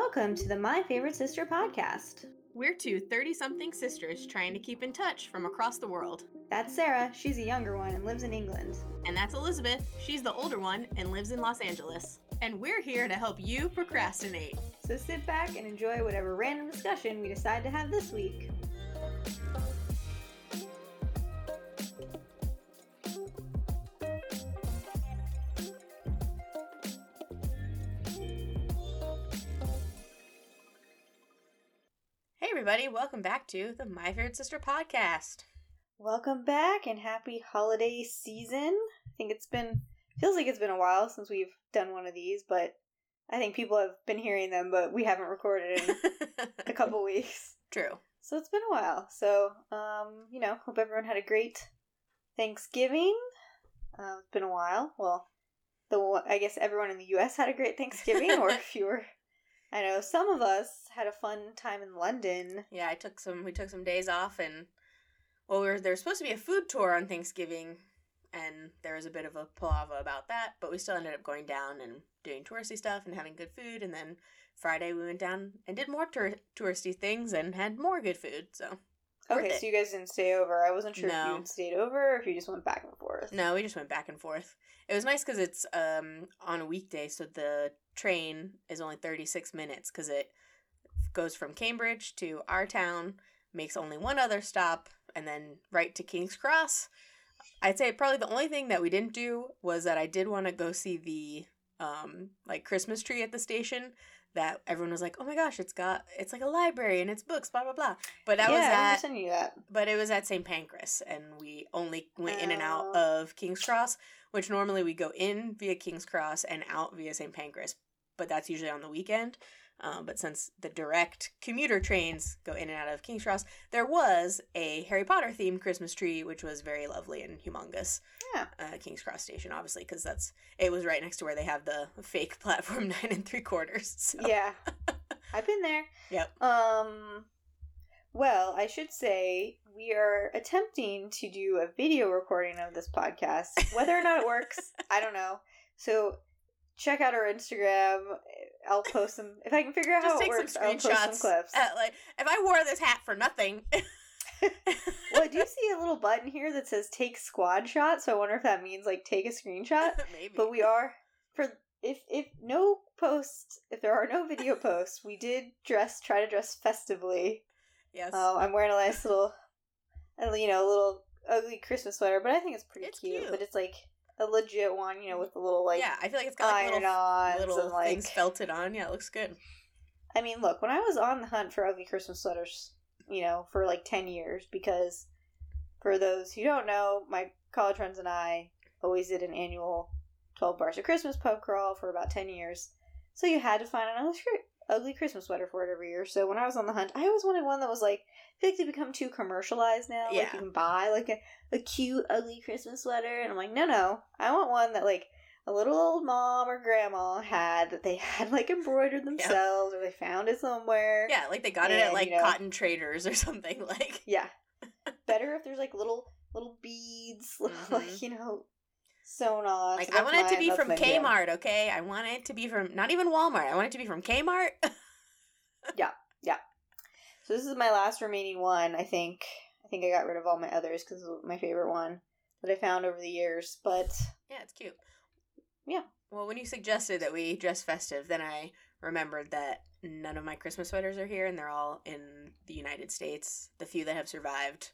Welcome to the My Favorite Sister podcast. We're two 30 something sisters trying to keep in touch from across the world. That's Sarah, she's a younger one and lives in England. And that's Elizabeth, she's the older one and lives in Los Angeles. And we're here to help you procrastinate. So sit back and enjoy whatever random discussion we decide to have this week. Everybody, welcome back to the My Favorite Sister podcast. Welcome back and happy holiday season. I think it's been feels like it's been a while since we've done one of these, but I think people have been hearing them, but we haven't recorded in a couple weeks. True. So it's been a while. So, um, you know, hope everyone had a great Thanksgiving. Uh, it's been a while. Well, the I guess everyone in the U.S. had a great Thanksgiving, or if you were, I know some of us had a fun time in London. Yeah, I took some. We took some days off, and well, we were there was supposed to be a food tour on Thanksgiving, and there was a bit of a palava about that, but we still ended up going down and doing touristy stuff and having good food. And then Friday we went down and did more tour- touristy things and had more good food. So Okay, so you guys didn't stay over. I wasn't sure if you stayed over or if you just went back and forth. no, we just went back and forth. It was nice because it's um on a weekday, so the train is only thirty six minutes because it goes from Cambridge to our town, makes only one other stop, and then right to King's Cross. I'd say probably the only thing that we didn't do was that I did want to go see the um like Christmas tree at the station. That everyone was like, "Oh my gosh, it's got it's like a library and it's books, blah blah blah." But that yeah, was at that. but it was at St. Pancras, and we only went in and out Oh. of King's Cross, which normally we go in via King's Cross and out via St. Pancras, but that's usually on the weekend. Um, but since the direct commuter trains go in and out of King's Cross, there was a Harry Potter themed Christmas tree, which was very lovely and humongous. Yeah. Uh, King's Cross station, obviously, because that's it was right next to where they have the fake platform nine and three quarters. So. Yeah. I've been there. Yep. Um well, I should say we are attempting to do a video recording of this podcast. Whether or not it works, I don't know. So check out our Instagram. I'll post some if I can figure out Just how it take works. some I'll post screenshots. some clips. Uh, like if I wore this hat for nothing. well, do you see a little button here that says "Take squad shot"? So I wonder if that means like take a screenshot. Maybe. But we are for if if no posts if there are no video posts, we did dress try to dress festively. Yes. Um, I'm wearing a nice little, you know, a little ugly Christmas sweater, but I think it's pretty It's cute, cute. But it's like a legit one, you know, with the little like yeah, I feel like it's got like little, little and like. things felted on. Yeah, it looks good. I mean, look, when I was on the hunt for ugly Christmas sweaters, you know, for like ten years, because for those who don't know, my college friends and I always did an annual twelve bars of Christmas pub crawl for about ten years. So you had to find an ugly, ugly Christmas sweater for it every year. So when I was on the hunt, I always wanted one that was like I feel like they become too commercialized now. Yeah. Like you can buy like a, a cute ugly Christmas sweater, and I'm like, no, no, I want one that like a little old mom or grandma had that they had like embroidered themselves or they found it somewhere. Yeah, like they got it at like you know- Cotton Traders or something. Like Yeah. Better if there's like little little beads, little, like Mhm. you know, sewn on. like I want it to be from. Kmart. Okay, I want it to be from not even Walmart. I want it to be from Kmart. Yeah, yeah. So this is my last remaining one. I think. I think I got rid of all my others because my favorite one that I found over the years. But yeah, it's cute. Yeah. Well, when you suggested that we dress festive, then I remembered that none of my Christmas sweaters are here, and they're all in the United States. The few that have survived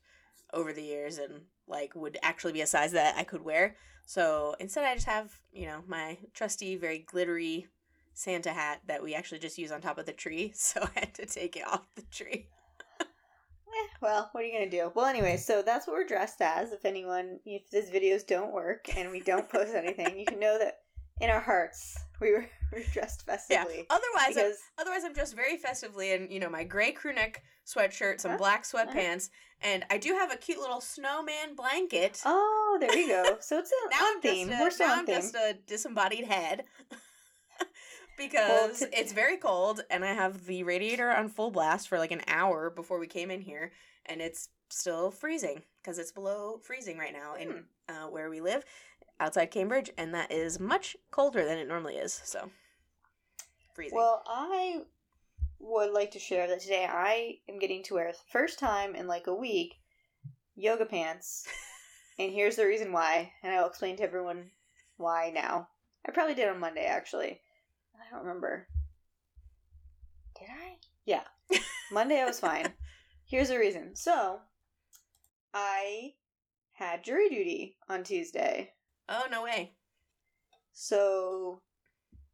over the years and like would actually be a size that I could wear. So instead, I just have you know my trusty, very glittery Santa hat that we actually just use on top of the tree. So I had to take it off the tree. eh, well, what are you gonna do? Well, anyway, so that's what we're dressed as. If anyone, if these videos don't work and we don't post anything, you can know that in our hearts we were, we were dressed Yeah. festively. Otherwise, I'm, otherwise I'm dressed very festively in you know my gray crew neck sweatshirt, some Huh? black uh-huh. sweatpants, and I do have a cute little snowman blanket. oh, there you go. So it's a, now I'm theme. just a, we're now I'm theme. just a disembodied head. because to- it's very cold and I have the radiator on full blast for like an hour before we came in here and it's still freezing because it's below freezing right now in hmm. uh, where we live outside Cambridge and that is much colder than it normally is so freezing Well, I would like to share that today I am getting to wear the first time in like a week yoga pants. and here's the reason why, and I'll explain to everyone why now. I probably did on Monday actually. I don't remember. Did I? Yeah. Monday I was fine. Here's the reason. So, I had jury duty on Tuesday. Oh no way. So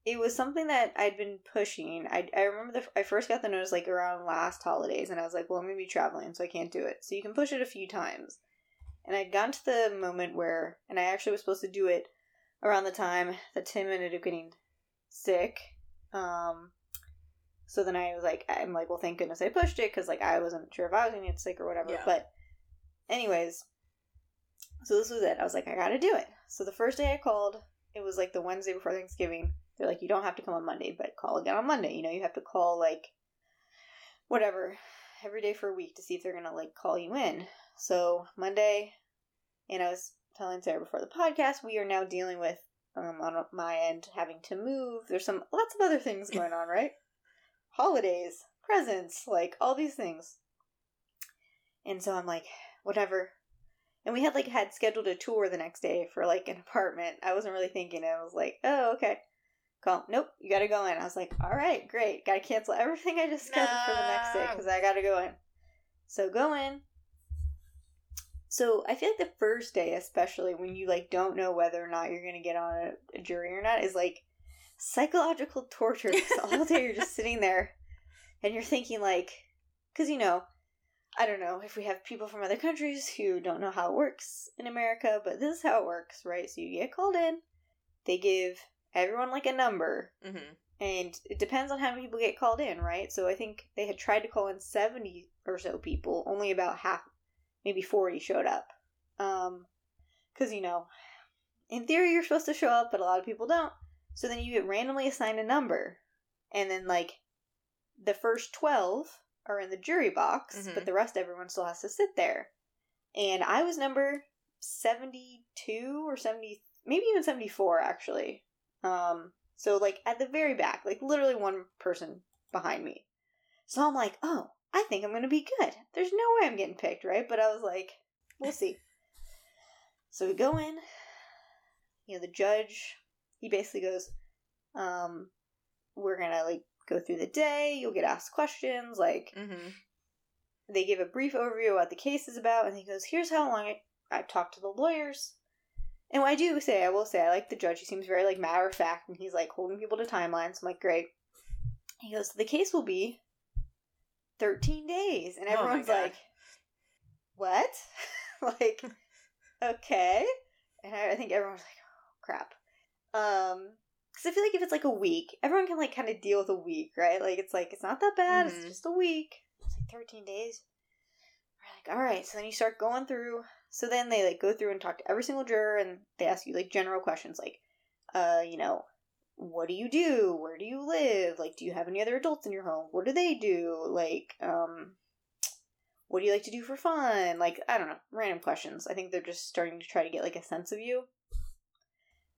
it was something that I'd been pushing. I, I remember the, I first got the notice like around last holidays, and I was like, well, I'm going to be traveling, so I can't do it. So you can push it a few times. And I'd gotten to the moment where, and I actually was supposed to do it around the time that Tim ended up getting sick. Um, so then I was like, I'm like, well, thank goodness I pushed it because like I wasn't sure if I was going to get sick or whatever. Yeah. But, anyways, so this was it. I was like, I got to do it. So the first day I called, it was like the Wednesday before Thanksgiving. They're like, you don't have to come on Monday, but call again on Monday. You know, you have to call like whatever every day for a week to see if they're gonna like call you in. So Monday, and I was telling Sarah before the podcast, we are now dealing with um on my end having to move. There's some lots of other things going on, right? Holidays, presents, like all these things. And so I'm like, whatever. And we had like had scheduled a tour the next day for like an apartment. I wasn't really thinking. I was like, oh okay. Call. Nope, you gotta go in. I was like, all right, great. Gotta cancel everything I just scheduled for the next day because I gotta go in. So go in. So I feel like the first day, especially when you like don't know whether or not you're gonna get on a, a jury or not, is like psychological torture. Because all day you're just sitting there, and you're thinking like, because you know, I don't know if we have people from other countries who don't know how it works in America, but this is how it works, right? So you get called in, they give everyone like a number, hmm and it depends on how many people get called in, right? So I think they had tried to call in 70 or so people, only about half, maybe 40 showed up. Um, cuz you know, in theory you're supposed to show up, but a lot of people don't. So then you get randomly assigned a number. And then like the first 12 are in the jury box, Mhm. but the rest everyone still has to sit there. And I was number 72 or 70 maybe even 74 actually. Um so like at the very back, like literally one person behind me. So I'm like, "Oh, I think I'm going to be good. There's no way I'm getting picked, right?" But I was like, "We'll see." so we go in. You know, the judge, he basically goes, um, we're going to like go through the day, you'll get asked questions, like hmm they give a brief overview of what the case is about, and he goes, "Here's how long I, I've talked to the lawyers." And I do say, I will say, I like the judge. He seems very like matter of fact, and he's like holding people to timelines. I'm like, great. He goes, the case will be 13 days, and Oh everyone's God. like, what? like, okay. And I, I think everyone's like, oh, crap. Um, because I feel like if it's like a week, everyone can like kind of deal with a week, right? Like it's like it's not that bad. Mhm. It's just a week. It's like 13 days. We're like, all right. So then you start going through. So then they like go through and talk to every single juror, and they ask you like general questions, like, uh, you know, what do you do? Where do you live? Like, do you have any other adults in your home? What do they do? Like, um, what do you like to do for fun? Like, I don't know, random questions. I think they're just starting to try to get like a sense of you.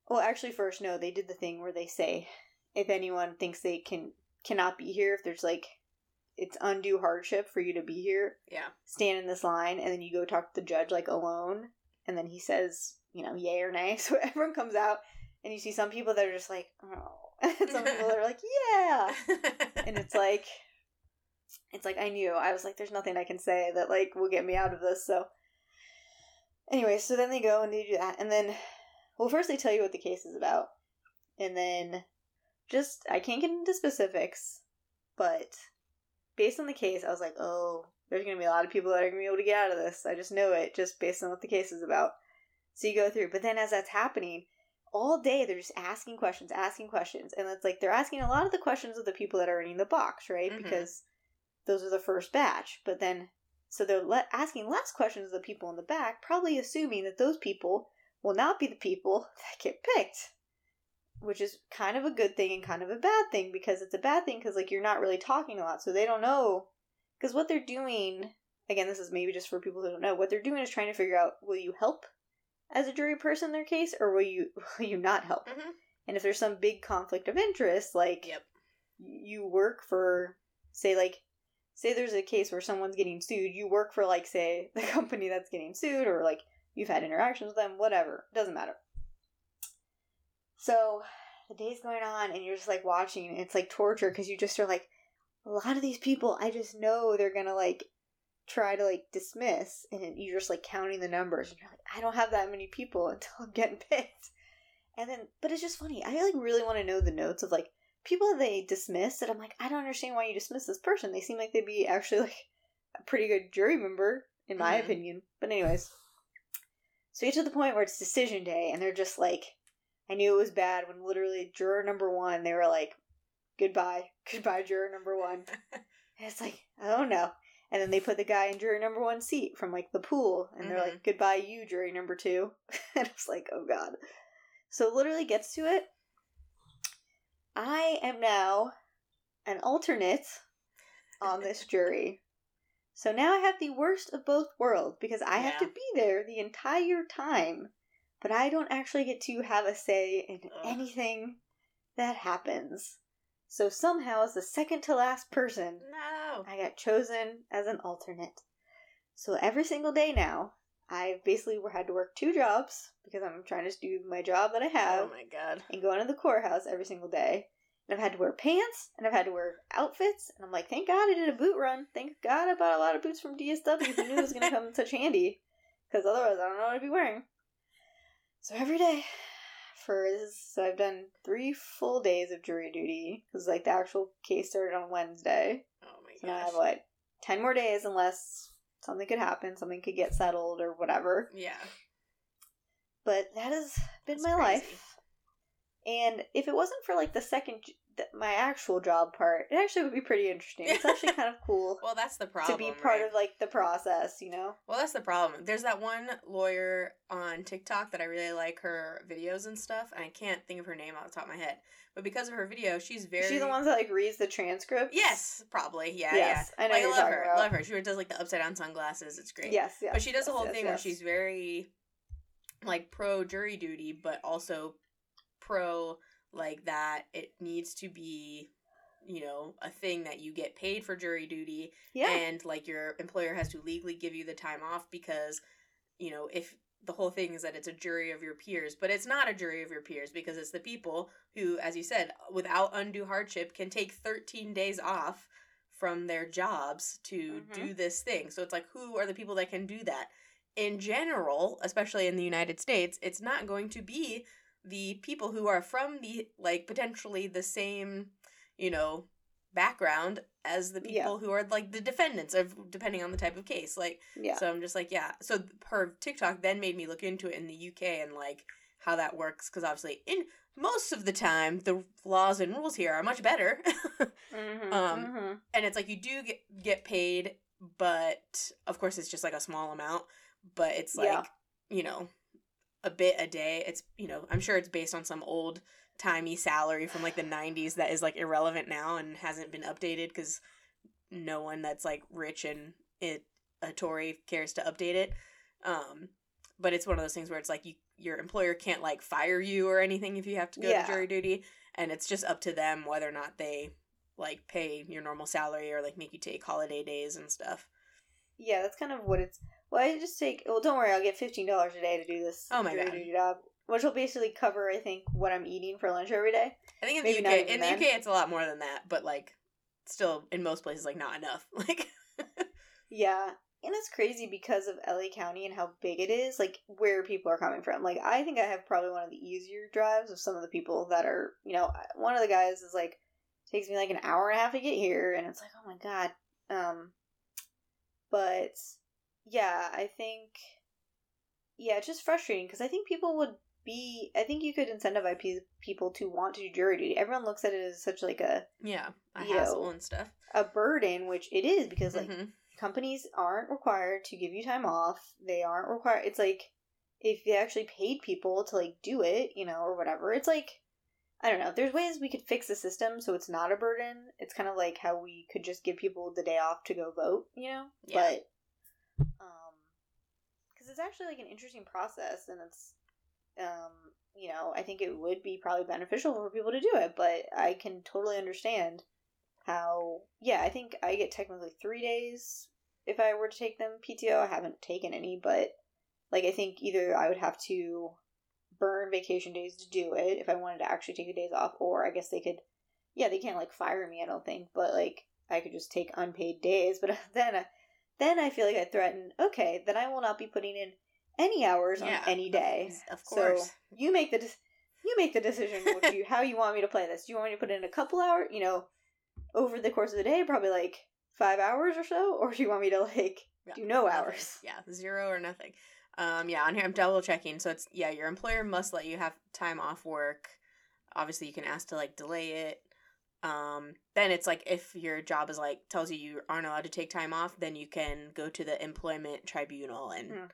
Well, actually, first, no, they did the thing where they say if anyone thinks they can cannot be here, if there's like it's undue hardship for you to be here, Yeah. stand in this line, and then you go talk to the judge like alone, and then he says, you know, yay or nay. So everyone comes out, and you see some people that are just like, oh, and some people that are like, yeah, and it's like, it's like I knew. I was like, there's nothing I can say that like will get me out of this. So, anyway, so then they go and they do that, and then, well, first they tell you what the case is about, and then, just I can't get into specifics, but based on the case, I was like, oh, there's gonna be a lot of people that are gonna be able to get out of this. I just know it, just based on what the case is about. So you go through, but then as that's happening, all day they're just asking questions, asking questions, and it's like they're asking a lot of the questions of the people that are in the box, right? Mhm. Because those are the first batch. But then, so they're le- asking less questions of the people in the back, probably assuming that those people will not be the people that get picked, which is kind of a good thing and kind of a bad thing because it's a bad thing because like you're not really talking a lot, so they don't know. Because what they're doing, again, this is maybe just for people who don't know, what they're doing is trying to figure out will you help as a jury person in their case or will you will you not help? Mhm. And if there's some big conflict of interest, like Yep. you work for say like say there's a case where someone's getting sued, you work for like say the company that's getting sued or like you've had interactions with them, whatever. Doesn't matter. So the day's going on and you're just like watching and it's like torture because you just are like a lot of these people I just know they're gonna like try to like dismiss and you're just like counting the numbers and you're like I don't have that many people until I'm getting picked. And then but it's just funny. I like really want to know the notes of like people that they dismiss that I'm like, I don't understand why you dismiss this person. They seem like they'd be actually like a pretty good jury member, in my Mhm. opinion. But anyways. So you get to the point where it's decision day and they're just like I knew it was bad when literally juror number one, they were like, Goodbye. Goodbye, juror number one. And it's like, oh no. And then they put the guy in jury number one seat from like the pool, and they're like, mm-hmm. goodbye, you, jury number two. and it's like, oh god. So it literally gets to it. I am now an alternate on this jury. So now I have the worst of both worlds because I have to be there the entire time, but I don't actually get to have a say in Ugh. anything that happens. So somehow, as the second to last person, no. I got chosen as an alternate. So every single day now, I've basically had to work two jobs because I'm trying to do my job that I oh have Oh my god. and go into the courthouse every single day. And I've had to wear pants and I've had to wear outfits. And I'm like, thank God I did a boot run. Thank God I bought a lot of boots from DSW. who knew it was going to come in such handy. Because otherwise, I don't know what I'd be wearing. So every day for this, so I've done three full days of jury duty because like the actual case started on Wednesday. Oh my So now I have what ten more days unless something could happen, something could get settled or whatever. Yeah. But that has been That's my crazy. life. And if it wasn't for like the second, th- my actual job part, it actually would be pretty interesting. It's actually kind of cool Well, that's the problem. to be part right? of like the process, you know. Well, that's the problem. There's that one lawyer on TikTok that I really like her videos and stuff, and I can't think of her name off the top of my head. But because of her video, she's very. She's the one that like reads the transcript. Yes, probably. Yeah, Yes, yeah. I know Like, you're love her. about. Love her. She does like the upside down sunglasses. It's great. Yes, yes. but she does yes, whole yes, thing where she's very like pro jury duty, but also pro like that it needs to be you know a thing that you get paid for jury duty yeah, and like your employer has to legally give you the time off because you know if the whole thing is that it's a jury of your peers but it's not a jury of your peers because it's the people who as you said without undue hardship can take 13 days off from their jobs to Mhm. do this thing. So it's like who are the people that can do that? In general especially in the united states it's not going to be the people who are from the like potentially the same you know background as the Yeah. people who are like the defendants of depending on the type of case like yeah, so i'm just like yeah so her tiktok then made me look into it in the uk and like how that works because obviously in most of the time the laws and rules here are much better Mhm, um, mhm. and it's like you do get get paid but of course it's just like a small amount but it's like Yeah. you know a bit a day it's you know i'm sure it's based on some old timey salary from like the 90s that is like irrelevant now and hasn't been updated because no one that's like rich and it a tory cares to update it um but it's one of those things where it's like you your employer can't like fire you or anything if you have to go Yeah. to jury duty and it's just up to them whether or not they like pay your normal salary or like make you take holiday days and stuff. yeah, that's kind of what it's. Well, I just take. Well, don't worry, I'll get fifteen dollars a day to do this. Oh my God. job, which will basically cover, I think, what I'm eating for lunch every day. I think in Maybe the UK in the then. UK it's a lot more than that, but like still in most places like not enough. Like Yeah, and it's crazy because of LA County and how big it is, like where people are coming from. Like I think I have probably one of the easier drives of some of the people that are, you know, one of the guys is like takes me like an hour and a half to get here and it's like, "Oh my god." Um but yeah, I think yeah, it's just frustrating because I think people would be I think you could incentivize pe- people to want to do jury duty. Everyone looks at it as such like a yeah, a You hassle know, and stuff. a burden, which it is because like Mhm. companies aren't required to give you time off. They aren't required. It's like if they actually paid people to like do it, you know, or whatever. It's like I don't know. There's ways we could fix the system so it's not a burden. It's kind of like how we could just give people the day off to go vote, you know. Yeah. But because it's actually like an interesting process, and it's um, you know, I think it would be probably beneficial for people to do it. But I can totally understand how yeah, I think I get technically three days if I were to take them PTO. I haven't taken any, but like I think either I would have to burn vacation days to do it if I wanted to actually take the days off, or I guess they could yeah, they can't like fire me, I don't think, but like I could just take unpaid days. But then, then I feel like I threaten. Okay, then I will not be putting in any hours Yeah, on any day. Of, course. So you make the de- you make the decision you how you want me to play this. Do you want me to put in a couple hours? You know, over the course of the day, probably like five hours or so, or do you want me to like Yeah, do no nothing. hours? Yeah, zero or nothing. Um, yeah, on here I'm double checking. So it's yeah, your employer must let you have time off work. Obviously, you can ask to like delay it. Um, then it's like if your job is like tells you you aren't allowed to take time off, then you can go to the employment tribunal and Hmm.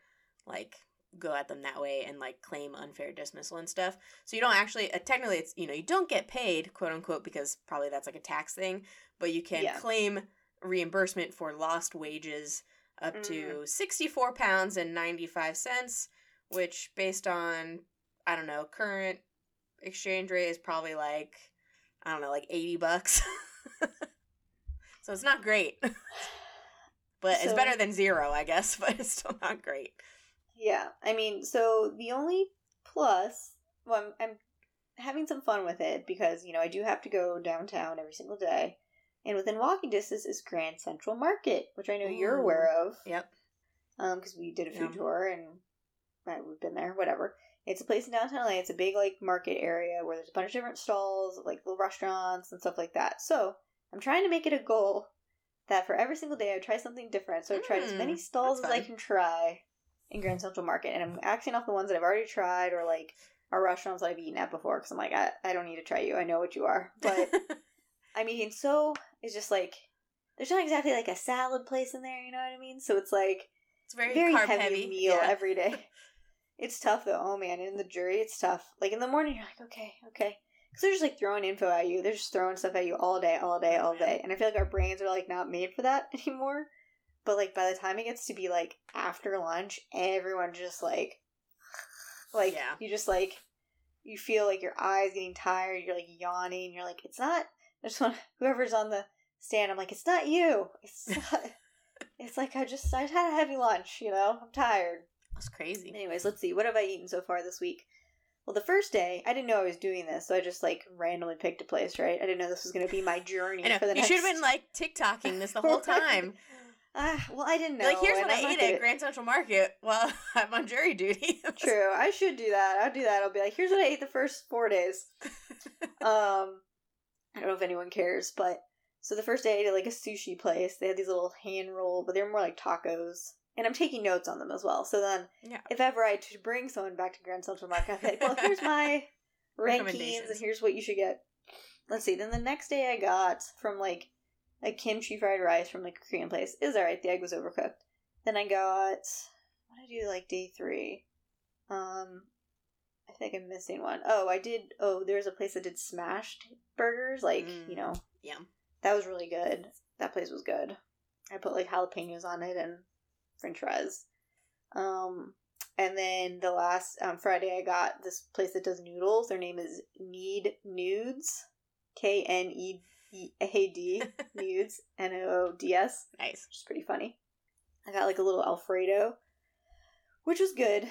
like go at them that way and like claim unfair dismissal and stuff. So you don't actually uh, technically it's you know you don't get paid quote unquote because probably that's like a tax thing, but you can Yeah. claim reimbursement for lost wages up Mm. to 64 pounds and 95 cents which based on i don't know current exchange rate is probably like i don't know like 80 bucks so it's not great but it's better than zero i guess but it's still not great Yeah, I mean, so the only plus, well, I'm, I'm having some fun with it because you know I do have to go downtown every single day, and within walking distance is Grand Central Market, which I know you're aware of. yep Um, because we did a food Yeah. tour and right, we've been there. Whatever. It's a place in downtown LA. It's a big like market area where there's a bunch of different stalls, like little restaurants and stuff like that. So I'm trying to make it a goal that for every single day I try something different. So I've tried as many Mm, stalls as I can try in Grand Central Market, and I'm axing off the ones that I've already tried or like are restaurants that I've eaten at before. Because I'm like, I, I don't need to try you. I know what you are. But I mean, so it's just like there's not exactly like a salad place in there. You know what I mean? So it's like it's very, very carb heavy, heavy, meal yeah. every day. It's tough though. Oh man, in the jury, it's tough. Like in the morning, you're like, okay, okay, because they're just like throwing info at you. They're just throwing stuff at you all day, all day, all day. And I feel like our brains are like not made for that anymore. But like by the time it gets to be like after lunch, everyone just like, like Yeah. you just like, you feel like your eyes getting tired. You're like yawning. You're like, it's not. I just want whoever's on the stand. I'm like, it's not you. It's not. It's like I just I just had a heavy lunch, you know. I'm tired. That's crazy Anyways, let's see. What have I eaten so far this week? Well, the first day I didn't know I was doing this, so I just like randomly picked a place. Right? I didn't know this was going to be my journey for the You next. should have been like TikToking this the whole time. Ah, well, I didn't know. like, here's what I'm I ate at Grand Central Market while I'm on jury duty. True. I should do that. I'll do that. I'll be like, here's what I ate the first four days. Um, I don't know if anyone cares, but so the first day I ate at like a sushi place. They had these little hand roll, but they were more like tacos. And I'm taking notes on them as well. So then, Yeah. if ever I to bring someone back to Grand Central Market, I'd be like, well, here's my rankings, and here's what you should get. Let's see. Then the next day I got from like a kimchi fried rice from like a Korean place. Is alright. The egg was overcooked. Then I got what did I do like day three? Um, I think I'm missing one. Oh, I did. Oh, there's a place that did smashed burgers. Like Mm. you know, yeah, that was really good. That place was good. I put like jalapenos on it and French fries. Um, and then the last um, Friday, I got this place that does noodles. Their name is Knead Noods, K N E A D Noods, N O O D S Nice. which is pretty funny. I got like a little Alfredo, which was good.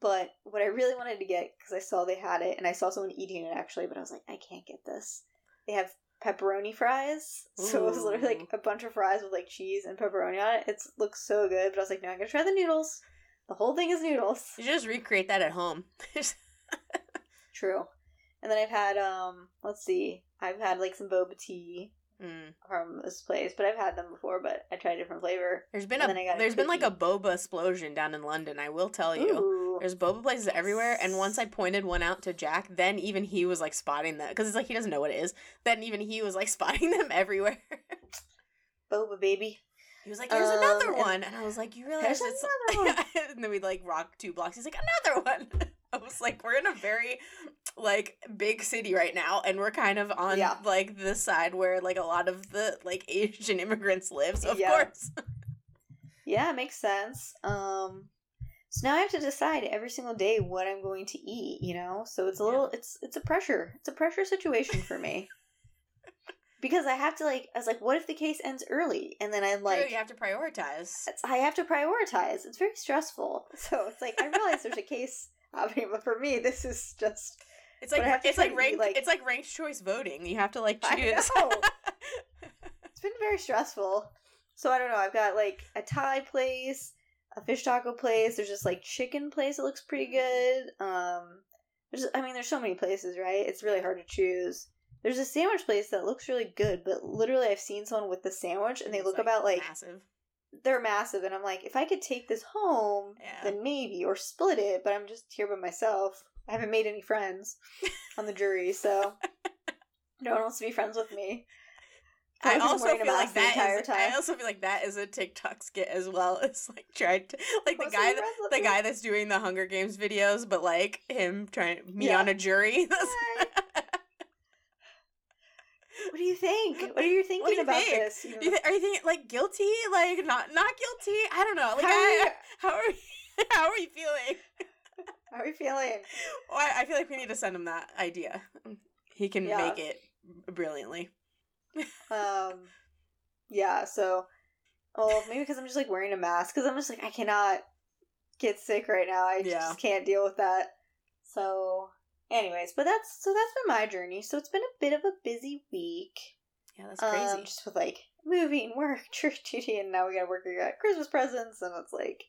But what I really wanted to get, because I saw they had it, and I saw someone eating it actually, but I was like, I can't get this. They have pepperoni fries. So it was literally like a bunch of fries with like cheese and pepperoni on it. It looks so good, but I was like, no, I'm gonna try the noodles. The whole thing is noodles. You should just recreate that at home. True. And then I've had um, let's see, I've had like some boba tea Mm. from this place, but I've had them before, but I tried a different flavor. There's been And a then I got a there's been like a boba explosion down in London. I will tell you. Ooh. There's boba places everywhere, and once I pointed one out to Jack, then even he was like spotting that because it's like he doesn't know what it is. Then even he was like spotting them everywhere. Boba baby. he was like, "There's Um, another one," and I was like, "You realize it's?" another one. and then we'd like rock two blocks. He's like, "Another one." I was like, "We're in a very like big city right now, and we're kind of on Yeah. like the side where like a lot of the like Asian immigrants live. So of Yeah. course, Yeah, makes sense. Um so now I have to decide every single day what I'm going to eat, you know? So it's a Yeah. little it's it's a pressure. It's a pressure situation for me. because I have to like I was like, what if the case ends early? And then I'm Like, like you have to prioritize. it's- I have to prioritize. It's very stressful. So it's like I realize there's a case happening, but for me this is just It's like I have to it's like ranked. like- it's like ranked choice voting. You have to like choose. it's been very stressful. So I don't know. I've got like a Thai place, a fish taco place. There's just like chicken place that looks pretty good. Um, there's I mean, there's so many places, right? It's really hard to choose. There's a sandwich place that looks really good, but literally I've seen someone with the sandwich and they It's, look about like massive. they're massive, and I'm like, if I could take this home, Yeah. then maybe or split it. But I'm just here by myself. I haven't made any friends on the jury, so no one wants to be friends with me. I I'm also feel like that time. I also feel like that is a TikTok skit as well. It's like trying to like the guy that, the guy that's doing the Hunger Games videos, but like him trying me Yeah. on a jury. What do you think? What are you thinking you about think? this? You Do you know? thi- are you thinking like guilty? Like not not guilty? I don't know. Like how, are I, you, how are we, how are you feeling? how are you feeling? Well, I, I feel like we need to send him that idea. He can Yeah. make it brilliantly. Um, yeah. So, well, maybe because I'm just like wearing a mask because I'm just like I cannot get sick right now. I Yeah. just can't deal with that. So, anyways, but that's so that's been my journey. So it's been a bit of a busy week. Yeah, that's crazy. Um, just with like moving, work, church duty, and now we gotta work. We got Christmas presents, and it's like,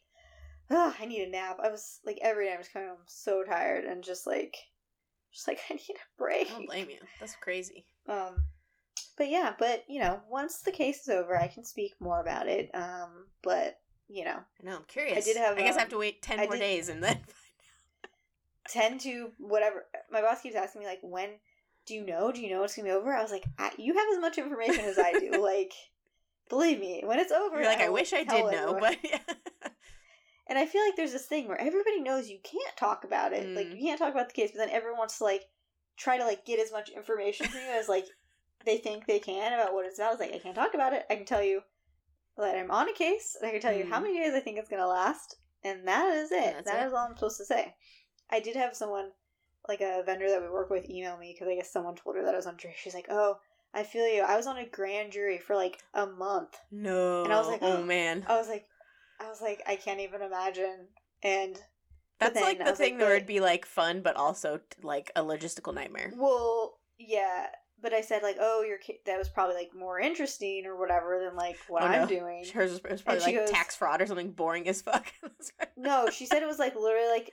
ah, I need a nap. I was like every day I'm just coming home so tired and just like, just like I need a break. I don't blame you. That's crazy. Um, but yeah, but you know, once the case is over, I can speak more about it. Um, but you know, I know. I'm curious. I did have, I guess I um, have to wait ten I more did- days and then. ten to whatever. My boss keeps asking me like, when do you know? Do you know it's gonna be over? I was like, I, you have as much information as I do. like, believe me, when it's over, You're like, I, will wish I did know, but yeah. And I feel like there's this thing where everybody knows you can't talk about it. Like Mm. you can't talk about the case, but then everyone wants to like try to like get as much information from you as like they think they can about what it's about. It's like I can't talk about it. I can tell you that I'm on a case, and I can tell you how Mm. many days I think it's gonna last, and that is it. That is it. all I'm supposed to say. I did have someone, like a vendor that we work with, email me because I guess someone told her that I was on jury. She's like, "Oh, I feel you. I was on a grand jury for like a month." no. And I was like, oh man, I was like, I was like, I can't even imagine. And that's then like the was like, thing that would be like fun, but also like a logistical nightmare. well, yeah, but I said like, oh, your ki- that was probably like more interesting or whatever than like what Oh, I'm no. doing. Hers was, was probably like goes- tax fraud or something boring as fuck. No, she said it was like literally like.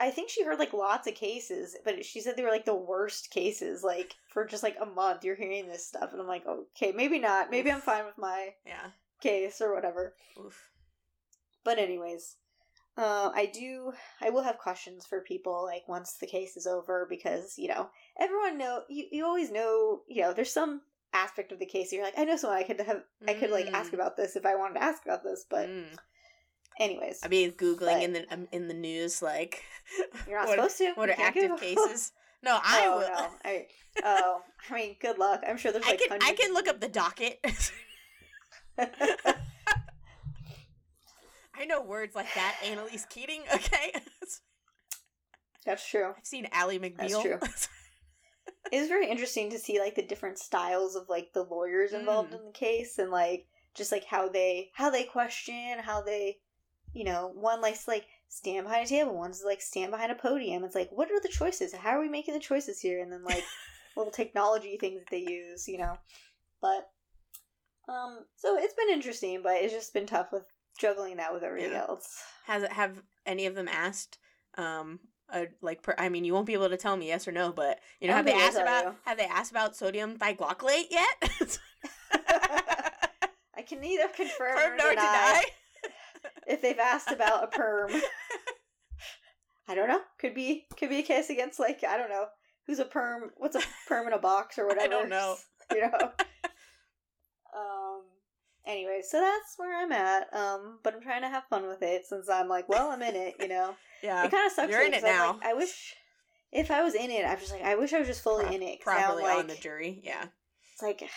I think she heard like lots of cases, but she said they were like the worst cases. Like for just like a month, you're hearing this stuff, and I'm like, okay, maybe not. Maybe I'm fine with my yeah. case or whatever. Oof. But anyways, uh, I do. I will have questions for people like once the case is over because you know everyone know you. You always know you know there's some aspect of the case you're like I know someone I could have I could like ask Mm. about this if I wanted to ask about this. But Mm. anyways, I mean googling But- in the um, in the news like you're not what, supposed to. what You are active cases. No, I oh will. no! I oh I mean, good luck. I'm sure there's I like can I can look up the docket. I know words like that, Annalise Keating. Okay, That's true. I've seen Ally McBeal. That's true. It was very interesting to see like the different styles of like the lawyers involved Mm. in the case and like just like how they how they question, how they you know, one likes to, like stand behind a table, one's like stand behind a podium. It's like what are the choices? How are we making the choices here? And then like little technology things that they use, you know. But um so it's been interesting, but it's just been tough with juggling that with everything Yeah. else. Has it have any of them asked? Um, uh, like per, I mean, you won't be able to tell me yes or no, but you know, have they asked about you. have they asked about sodium thioglycolate yet? I can neither confirm or nor deny. deny. if they've asked about a perm. I don't know. Could be could be a case against like I don't know who's a perm. What's a perm in a box or whatever. I don't know. You know. Anyway, so that's where I'm at. Um. But I'm trying to have fun with it since I'm like, well, I'm in it. You know. Yeah, it kind of sucks. you're in it I'm now. like, I wish if I was in it, I'm just like, I wish I was just fully Pro- in it. I'm properly like, on the jury. Yeah, It's like.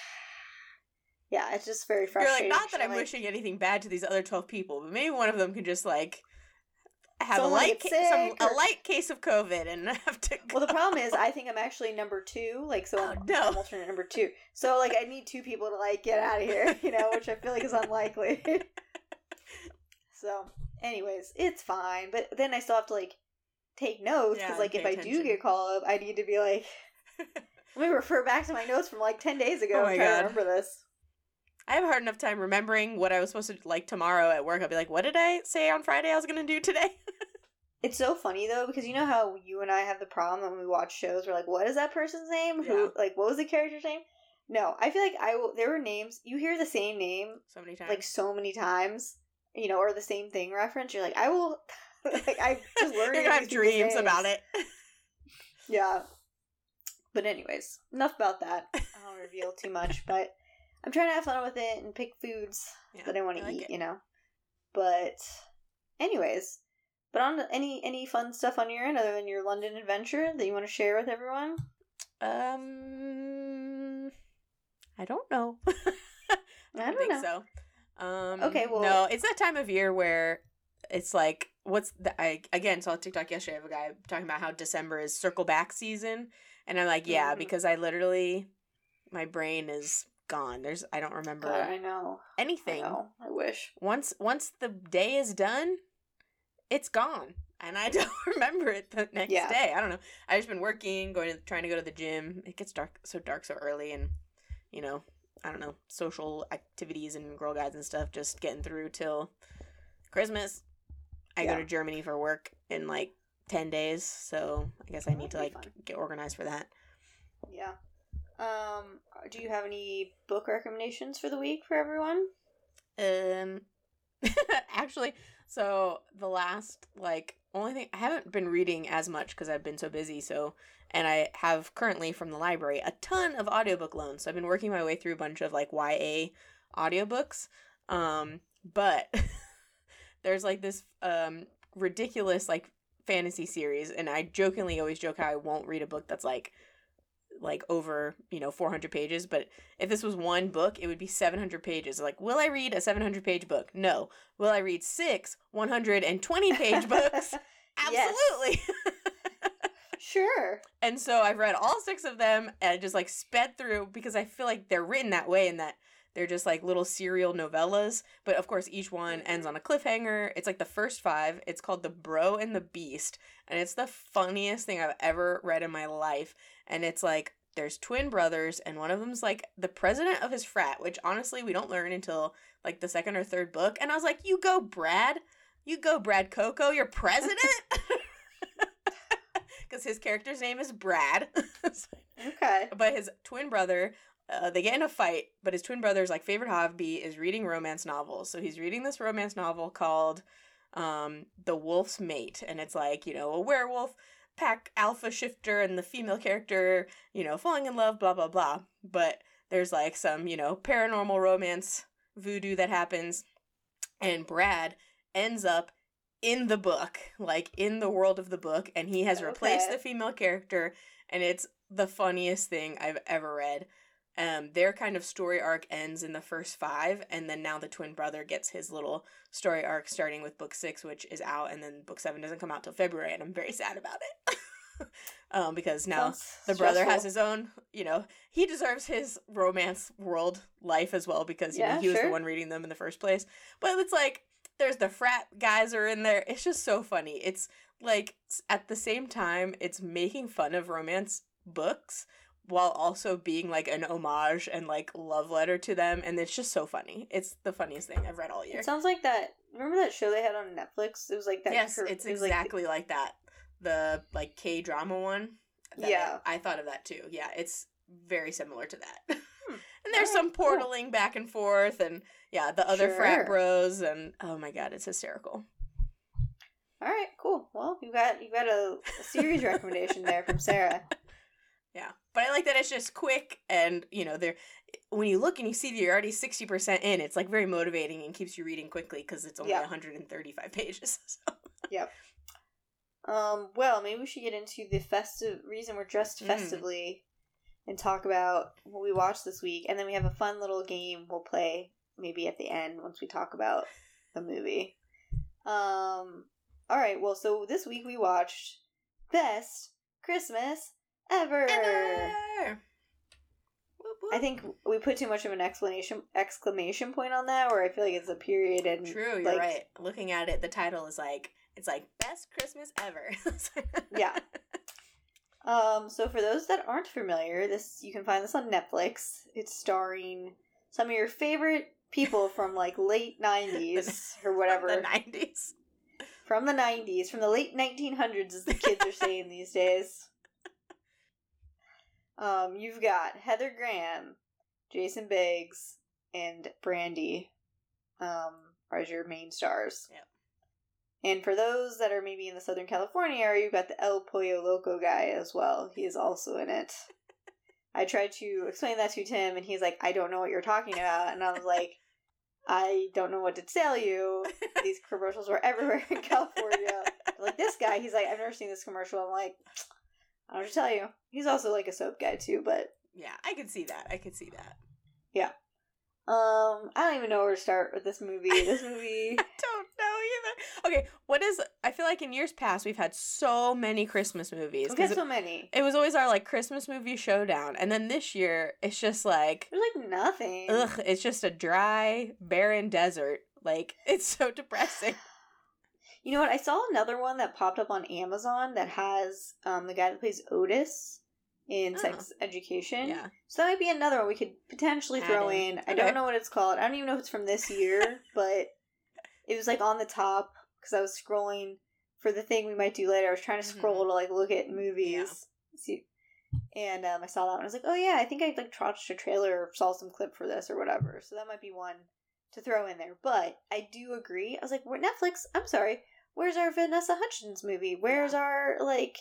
Yeah, it's just very you're frustrating. like not that You're I'm like, wishing anything bad to these other twelve people, but maybe one of them can just like have a light, ca- some, sick a light case of COVID and have to. Well, the problem is, I think I'm actually number two. Like, so Oh, I'm, no. I'm alternate number two. So, like, I need two people to like get out of here, you know, which I feel like is unlikely. so, anyways, it's fine. But then I still have to like take notes because, Yeah, like, if pay I do get called up, I need to be like, let me refer back to my notes from like ten days ago Oh my God. remember this. I have a hard enough time remembering what I was supposed to like tomorrow at work. I'll be like, "What did I say on Friday I was going to do today?" It's so funny though because you know how you and I have the problem when we watch shows, we're like, "What is that person's name? Yeah. Who? Like, what was the character's name?" No, I feel like I will. There were names you hear the same name so many times. like so many times, you know, or the same thing reference. You're like, I will. like I just learned. You're gonna have dreams about it. Yeah. But anyways, enough about that. I don't reveal too much, but I'm trying to have fun with it and pick foods Yeah, that I want to like eat. it. You know. But, anyways, but on any any fun stuff on your end other than your London adventure that you want to share with everyone? Um, I don't know. I don't think know. so. Um, Okay, well- no, it's that time of year where it's like, what's the? I again saw a TikTok yesterday of a guy talking about how December is circle back season, and I'm like, yeah, Mhm. because I literally, my brain is gone. There's, I don't remember I know. I anything. know. I wish. Once, once the day is done, it's gone. And I don't remember it the next Yeah. day. I don't know. I've just been working, going to trying to go to the gym. It gets dark so dark so early and you know, I don't know, social activities and girl guides and stuff just getting through till Christmas. I Yeah. go to Germany for work in like 10 days, so I guess I need to like fun. get organized for that. Yeah. Um, do you have any book recommendations for the week for everyone? Um, actually, so the last like only thing I haven't been reading as much because I've been so busy. So, and I have currently from the library a ton of audiobook loans. So I've been working my way through a bunch of like YA audiobooks. Um, but there's like this um ridiculous like fantasy series, and I jokingly always joke how I won't read a book that's like like over you know 400 pages but if this was one book, it would be 700 pages. Like, will I read a 700 page book? No. Will I read six 120 page books? Absolutely. Sure. and so I've read all six of them and just like sped through because I feel like they're written that way and that they're just like little serial novellas. But of course, each one ends on a cliffhanger. It's like the first five. It's called The Bro and the Beast. And it's the funniest thing I've ever read in my life. And it's like, there's twin brothers, and one of them's like the president of his frat, which honestly we don't learn until like the second or third book. And I was like, you go, Brad. You go, Brad Coco. You're president? Because his character's name is Brad. Okay. but his twin brother uh, they get in a fight but his twin brother's like favorite hobby is reading romance novels so he's reading this romance novel called um, the wolf's mate and it's like you know a werewolf pack alpha shifter and the female character you know falling in love blah blah blah but there's like some you know paranormal romance voodoo that happens and brad ends up in the book like in the world of the book and he has replaced Okay. the female character and it's the funniest thing I've ever read. Um, their kind of story arc ends in the first five, and then now the twin brother gets his little story arc starting with book six, which is out, and then book seven doesn't come out till February, and I'm very sad about it. um, because now Sounds the brother has his own, you know, he deserves his romance world life as well because you know Yeah, he was the one reading them in the first place. But it's like there's the frat guys are in there. It's just so funny. It's like at the same time it's making fun of romance books while also being like an homage and like love letter to them and it's just so funny. It's the funniest thing I've read all year. It sounds like that. Remember that show they had on Netflix? It was like that. yes, cur- it's it was like- exactly like, that. The like K drama one. Yeah. I, I thought of that too. Yeah, it's very similar to that. Hmm. and there's Alright, some cool. portaling back and forth and yeah, the other frat bros and oh my god, it's hysterical. All right, cool. Well, you got you got a, a series recommendation there from Sarah. Yeah. But I like that it's just quick and, you know, there when you look and you see that you're already 60% in, it's like very motivating and keeps you reading quickly because it's only Yeah. 135 pages. So. Um, well, maybe we should get into the festive reason we're dressed Mm. festively and talk about what we watched this week, and then we have a fun little game we'll play maybe at the end once we talk about the movie. Um, All right. Well, so this week we watched Best Christmas Ever. Ever. Whoop, whoop. I think we put too much of an explanation exclamation point on that, where I feel like it's a period and True, you're like, right. Looking at it, the title is like it's like best Christmas ever. Yeah. Um, so for those that aren't familiar, this you can find this on Netflix. It's starring some of your favorite people from like late '90s or whatever, the nineties. from the '90s, from the late 1900s, as the kids are saying these days. Um, you've got Heather Graham, Jason Biggs, and Brandy, um, as your main stars. Yep. And for those that are maybe in the Southern California area, you've got the El Pollo Loco guy as well. He is also in it. I tried to explain that to Tim, and he's like, I don't know what you're talking about. And I was like, I don't know what to tell you. These commercials were everywhere in California. like, this guy, he's like, I've never seen this commercial. I'm like, I don't tell you. He's also like a soap guy, too, but Yeah, I could see that. I could see that. Yeah. Um, I don't even know where to start with this movie. This movie. I don't know either. Okay, what is? I feel like in years past we've had so many Christmas movies We've because so many. it was always our like Christmas movie showdown, and then this year it's just like There's like nothing. ugh, it's just a dry, barren desert. Like it's so depressing. You know what? I saw another one that popped up on Amazon that has um the guy that plays Otis in Oh. Sex Education. Yeah, So that might be another one we could potentially Add throw in. in. I Okay. don't know what it's called. I don't even know if it's from this year, but it was like on the top because I was scrolling for the thing we might do later. I was trying to scroll to like look at movies. Yeah. See, and um, I saw that one. I was like, oh yeah, I think I like watched a trailer or saw some clip for this or whatever. So that might be one to throw in there. But I do agree. I was like, Netflix. I'm sorry. Where's our Vanessa Hudgens movie? Where's our like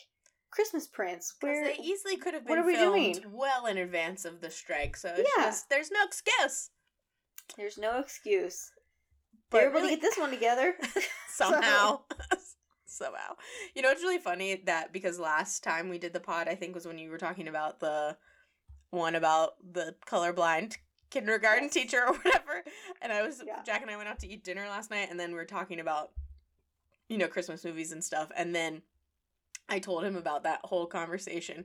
Christmas Prince? because Where they easily could have what been are we filmed doing? well in advance of the strike. So it's Yeah. just there's no excuse. there's no excuse. But They're able really- to get this one together. somehow. somehow. You know, it's really funny that because last time we did the pod, I think was when you were talking about the one about the colorblind kindergarten Yes. teacher or whatever. And I was Yeah. Jack and I went out to eat dinner last night and then we are talking about you know, Christmas movies and stuff. And then I told him about that whole conversation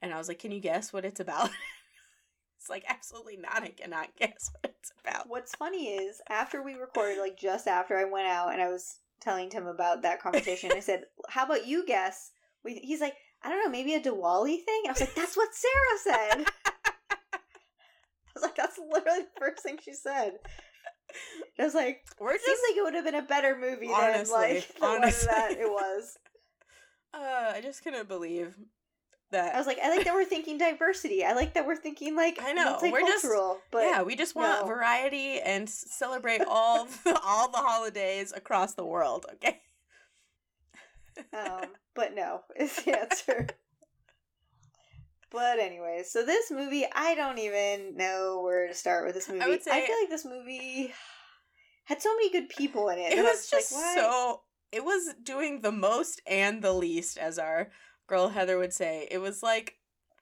and I was like, Can you guess what it's about? it's like absolutely not. I cannot guess what it's about. What's funny is after we recorded, like just after I went out and I was telling Tim about that conversation, I said, "How about you guess?" He's like, "I don't know, maybe a Diwali thing." I was like, "That's what Sarah said." I was like, "That's literally the first thing she said." I was like, We're "Seems just like it would have been a better movie Honestly, than like the honestly. one that it was." uh I just couldn't believe that I was like, "I like that we're thinking diversity. I like that we're thinking like I know, we're just- But yeah, we just want no. variety and celebrate all the, all the holidays across the world. Okay. um, but no is the answer. But anyways, so this movie, I don't even know where to start with this movie. I, would say- feel like this movie had so many good people in it. it I was just like, so. It was doing the most and the least, as our girl Heather would say. It was like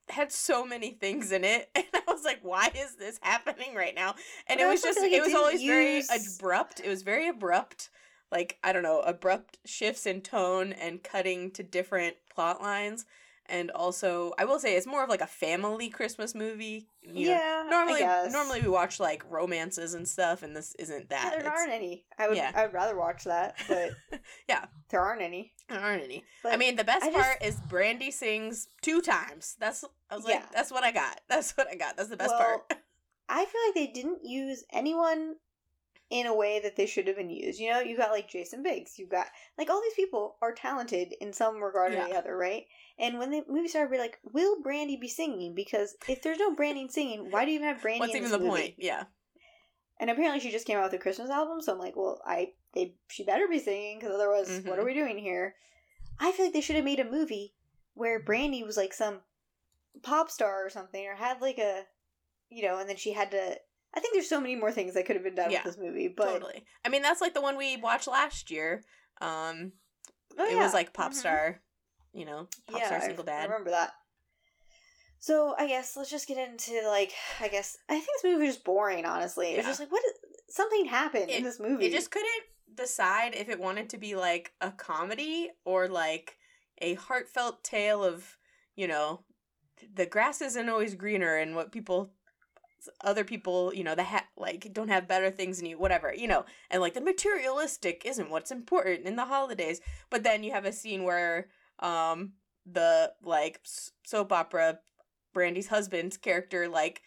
had so many things in it, and I was like, "Why is this happening right now?" And But it was just. like It, it was always very abrupt. It was very abrupt. Like I don't know, abrupt shifts in tone and cutting to different plot lines. And also, I will say it's more of like a family Christmas movie. You know, yeah, normally I guess. normally we watch like romances and stuff and this isn't Yeah, that there It's- aren't any. I would Yeah. I would rather watch that, but Yeah. there aren't any. there aren't any But i mean the best I just- part is brandy sings two times that's i was like Yeah. that's what i got that's what i got that's the best Well, part I feel like they didn't use anyone in a way that they should have been used. You know, you got like Jason Biggs, you got like all these people are talented in some regard or the other, right? And when the movie started, we're like, will Brandy be singing? Because if there's no Brandy singing, why do you even have Brandy? what's even the movie? point yeah And apparently, she just came out with a Christmas album, so I'm like, well, I they she better be singing because otherwise, what Mhm. are we doing here? I feel like they should have made a movie where Brandy was like some pop star or something, or had like a, you know, and then she had to. I think there's so many more things that could have been done Yeah, with this movie, but totally i mean that's like the one we watched last year um Oh, it yeah. was like pop Mhm. star you know pop yeah, star I- single I dad remember that. So I guess let's just get into like I guess I think this movie was just boring. Honestly, it was just like what is, something happened in this movie. It just couldn't decide if it wanted to be like a comedy or like a heartfelt tale of, you know, the grass isn't always greener and what people other people, you know, that ha- like don't have better things than you, whatever, you know, and like the materialistic isn't what's important in the holidays. But then you have a scene where um the like soap opera Brandy's husband's character like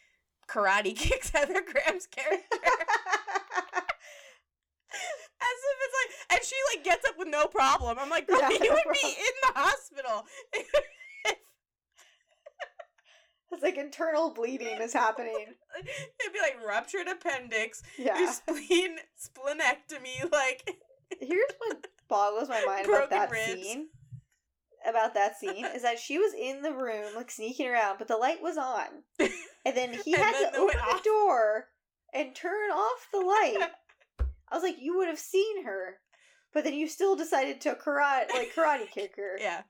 karate kicks Heather Graham's character. As if it's like, and she like gets up with no problem. I'm like, girl, Yeah, you would be in the hospital. it's like internal bleeding is happening. It'd be like ruptured appendix, Yeah. your spleen, splenectomy, like Here's what boggles my mind about that ribs. scene. About that scene is that she was in the room like sneaking around, but the light was on, and then he And had then to open the off. door and turn off the light. I was like, you would have seen her, but then you still decided to karate like karate kick her. yeah.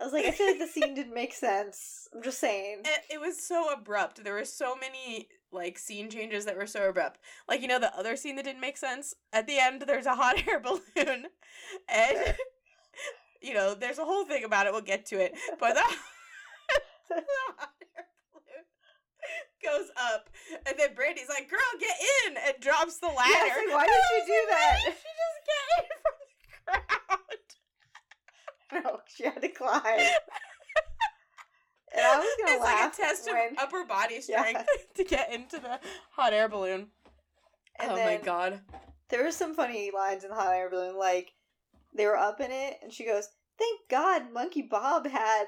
I was like, I feel like the scene didn't make sense. I'm just saying. It, it was so abrupt. There were so many like scene changes that were so abrupt. Like you know the other scene that didn't make sense at the end. There's a hot air balloon, and. You know there's a whole thing about it. We'll get to it, but the, the hot air balloon goes up, and then Brandy's like, "Girl, get in!" and drops the ladder. Yeah, like, why did you do like, that? Why did she just get in from the crowd? No, she had to climb. And I was gonna it's laugh like a test when, of upper body Yeah. strength to get into the hot air balloon. and oh my god. there were some funny lines in the hot air balloon. Like they were up in it, and she goes, "Thank God, Monkey Bob had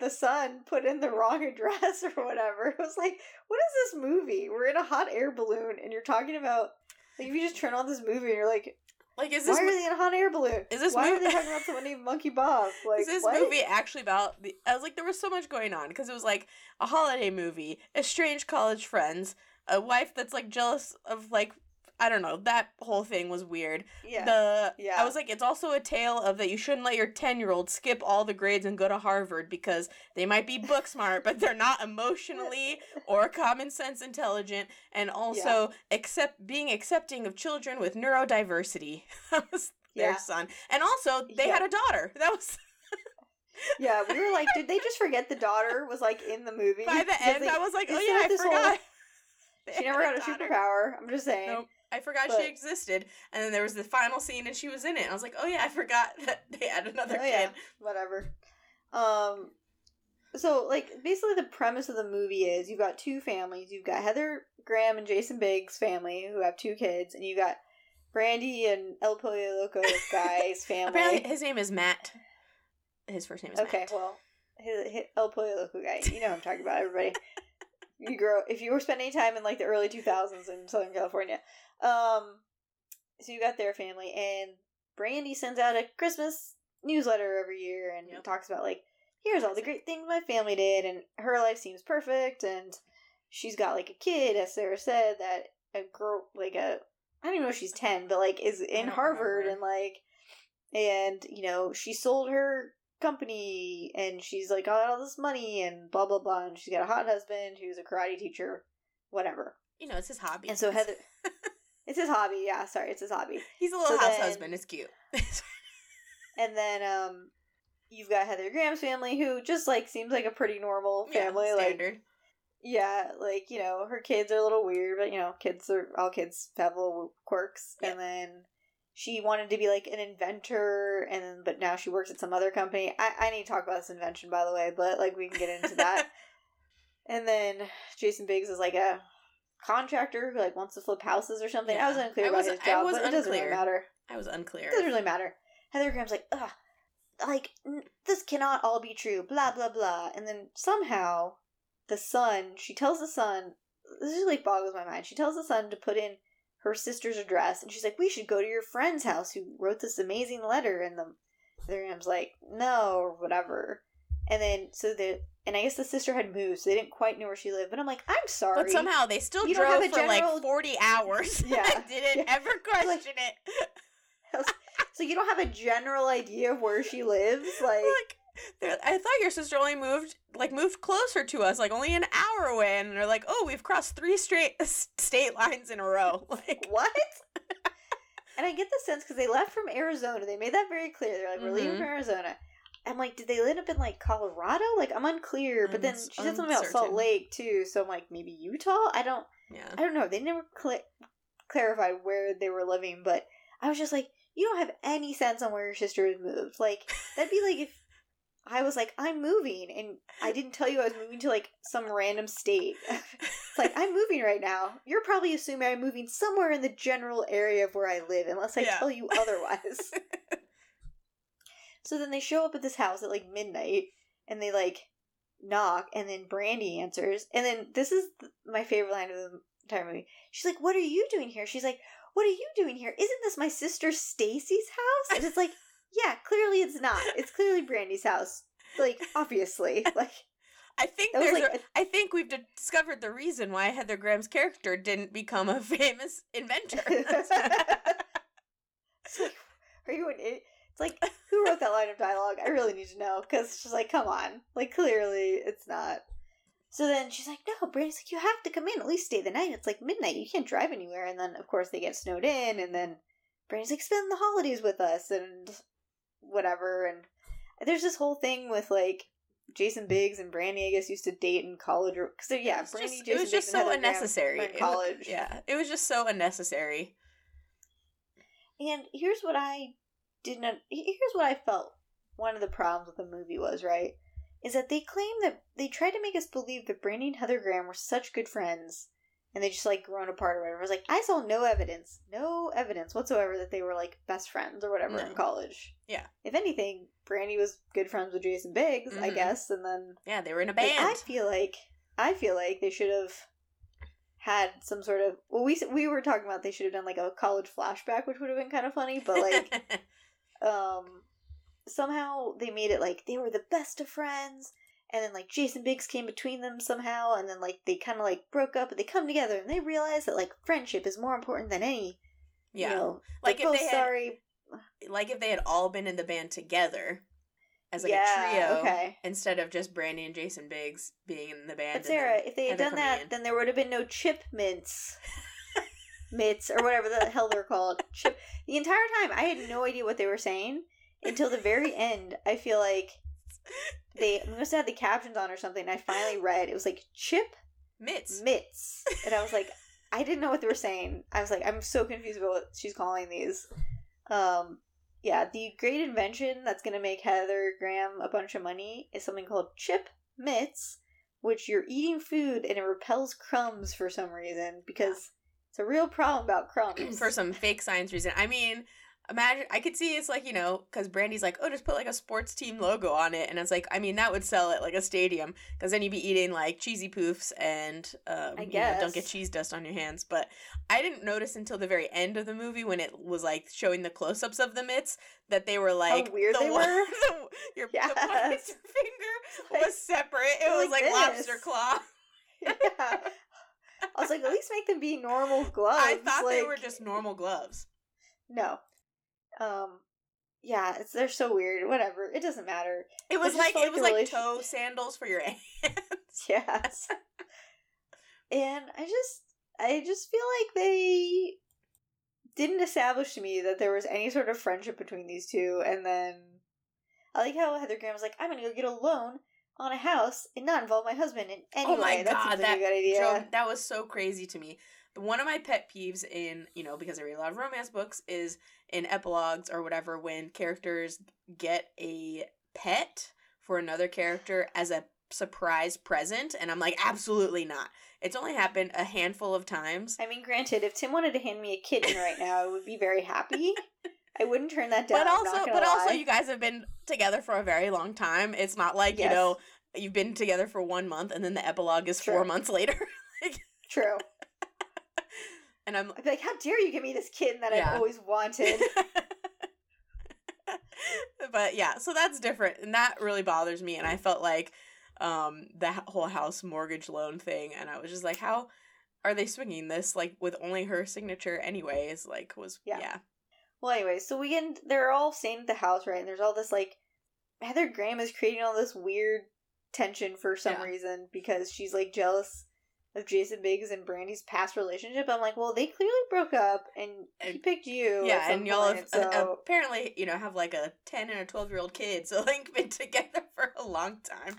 the son put in the wrong address or whatever." It was like, what is this movie? We're in a hot air balloon, and you're talking about like if you just turn on this movie, and you're like, Like is why this are they in a hot air balloon? Is this why mo- are they talking about someone named Monkey Bob? Like is this what? movie actually about the I was like there was so much going on because it was like a holiday movie, estranged college friends, a wife that's like jealous of like I don't know, that whole thing was weird. Yeah, The Yeah. I was like it's also a tale of that you shouldn't let your 10-year-old skip all the grades and go to Harvard because they might be book smart but they're not emotionally or common sense intelligent and also accept being accepting of children with neurodiversity. that was their Yeah. son. And also they Yeah. had a daughter. That was yeah. We were like, did they just forget the daughter was like in the movie? by the end they- I was like, "Oh yeah, I this whole- forgot." She never got a daughter. superpower. I'm just saying. Nope. I forgot But- she existed. And then there was the final scene and she was in it. I was like, "Oh yeah, I forgot that they had another Oh, kid." yeah. Whatever. Um. So, like, basically, the premise of the movie is you've got two families. You've got Heather Graham and Jason Biggs' family, who have two kids, and you've got Brandy and El Pollo Loco guy's family. Apparently his name is Matt. His first name is okay, Matt. well, his, his El Pollo Loco guy. You know what I'm talking about, everybody. you grow if you were spending time in like the early 2000s in Southern California. Um, so you got their family, and Brandy sends out a Christmas newsletter every year and Yep. talks about like here's all the great things my family did, and her life seems perfect, and she's got like a kid, as Sarah said, that a girl like a I don't even know if she's ten, but like is in Harvard remember. and like and you know she sold her company and she's like got all this money and blah blah blah and she's got a hot husband who's a karate teacher, whatever. You know, it's his hobby. And so Heather, it's his hobby. Yeah, sorry, it's his hobby. He's a little so house then- husband. It's cute. And then um, you've got Heather Graham's family who just like seems like a pretty normal Yeah, family. like standard. yeah, like you know her kids are a little weird, but you know kids are all kids have little quirks. Yeah. And then she wanted to be like an inventor, and then but now she works at some other company. I I need to talk about this invention by the way, but like we can get into that. and then Jason Biggs is like a contractor who like wants to flip houses or something. I was unclear I about was- his I job, was but it doesn't really matter. I was unclear. It doesn't really matter. Heather Graham's like, ugh, like n- this cannot all be true. Blah blah blah. And then somehow, the son, she tells the son, this is like boggles my mind. She tells the son to put in her sister's address, and she's like, we should go to your friend's house who wrote this amazing letter. And the Heather Graham's like, no, or whatever. And then so the and I guess the sister had moved, so they didn't quite know where she lived. But I'm like, I'm sorry. But somehow they still You drove for like 40 hours. Yeah. I didn't Yeah. ever question it. so you don't have a general idea of where she lives, like. like, I thought your sister only moved like moved closer to us, like only an hour away, and they're like, "Oh, we've crossed three straight state lines in a row." Like, what? and I get the sense because they left from Arizona. They made that very clear. They're like, we're leaving Mhm. from Arizona. I'm like, did they end up in like Colorado? Like, I'm unclear. But then she said something about Salt. Lake too. So I'm like, maybe Utah. I don't. yeah, I don't know. They never cl- clarified where they were living, but I was just like, you don't have any sense on where your sister has moved. Like that'd be like if I was like, I'm moving, and I didn't tell you I was moving to like some random state. it's like I'm moving right now. You're probably assuming I'm moving somewhere in the general area of where I live, unless I Yeah. tell you otherwise. so then they show up at this house at like midnight, and they like knock, and then Brandy answers, and then this is th- my favorite line of the entire movie. She's like, "What are you doing here?" She's like, "What are you doing here? Isn't this my sister Stacy's house?" And it's like, yeah, clearly it's not. It's clearly Brandy's house. Like, obviously, like I think there's. like. a, I think we've discovered the reason why Heather Graham's character didn't become a famous inventor. it's like, are you an idiot? It's like, who wrote that line of dialogue? I really need to know because she's like, come on, like clearly it's not. So then she's like, no, Brandy's like, you have to come in, at least stay the night. It's like midnight, you can't drive anywhere. And then of course they get snowed in, and then Brandy's like, spend the holidays with us and whatever. And there's this whole thing with like. Jason Biggs and Brandy, I guess, used to date in college, because yeah, Brandy, just- Jason it was Biggs, just so Heather Graham unnecessary. It in was- college. yeah, it was just so unnecessary. And here's what I did not. Here's what I felt one of the problems with the movie was, right? Is that they claim that they tried to make us believe that Brandy and Heather Graham were such good friends and they just like grown apart or whatever. I was like, I saw no evidence, no evidence whatsoever that they were like best friends or whatever No. in college. Yeah. If anything, Brandy was good friends with Jason Biggs, I Mhm. guess, and then Yeah, they were in a like, band. I feel like I feel like they should have had some sort of well we we were talking about they should have done like a college flashback which would have been kind of funny but like um somehow they made it like they were the best of friends and then like Jason Biggs came between them somehow and then like they kind of like broke up but they come together and they realize that like friendship is more important than any yeah, you know like if both they had, sorry. Like if they had all been in the band together as like yeah a trio, okay. instead of just Brandy and Jason Biggs being in the band. But Sarah, then if they had done that, then there would have been no chip mints, mitts, or whatever the hell they're called. Chip. The entire time, I had no idea what they were saying until the very end. I feel like they must have had the captions on or something. And I finally read it was like chip mitts. mitts, and I was like, I didn't know what they were saying. I was like, I'm so confused about what she's calling these. Um, yeah, the great invention that's going to make Heather Graham a bunch of money is something called chip mitts, which you're eating food and it repels crumbs for some reason because it's a real problem about crumbs. for some fake science reason. I mean, imagine I could see it's like you know because Brandy's like, oh, just put like a sports team logo on it, and it's like, I mean, that would sell it like a stadium because then you'd be eating like cheesy poofs and um, I you know, don't get cheese dust on your hands. But I didn't notice until the very end of the movie when it was like showing the close-ups of the mitts that they were like weird the they one- were? the- your the Yes. pointer finger was separate. It was like like, lobster claw. yeah. I was like, at least make them be normal gloves. I thought they were just normal gloves. no. Um, yeah, it's they're so weird. Whatever, it doesn't matter. It was just like it was like toe sandals for your hands. Yes. and I just I just feel like they didn't establish to me that there was any sort of friendship between these two and then I like how Heather Graham was like, I'm gonna go get a loan on a house and not involve my husband in any oh my way. That god, seems like that a good idea. drove- that was so crazy to me. One of my pet peeves in you know because I read a lot of romance books is in epilogues or whatever when characters get a pet for another character as a surprise present, and I'm like, absolutely not. It's only happened a handful of times. I mean, granted, if Tim wanted to hand me a kitten right now, I would be very happy. I wouldn't turn that down. but also, but also, you guys have been together for a very long time. It's not like Yes. you know you've been together for one month and then the epilogue is four months later. like, True. and I'm like, how dare you give me this kitten that Yeah. I've always wanted? but yeah, so that's different, and that really bothers me. And I felt like um the whole house mortgage loan thing, and I was just like, how are they swinging this like with only her signature anyways? Like was Yeah. yeah Well, anyway, so we end. They're all staying at the house, right? And there's all this like Heather Graham is creating all this weird tension for some Yeah. reason because she's like jealous of Jason Biggs and Brandy's past relationship. I'm like, well, they clearly broke up, and he picked you. yeah, and y'all have, uh, so apparently, you know, have like a 10 and a 12 year old kid, so like been together for a long time.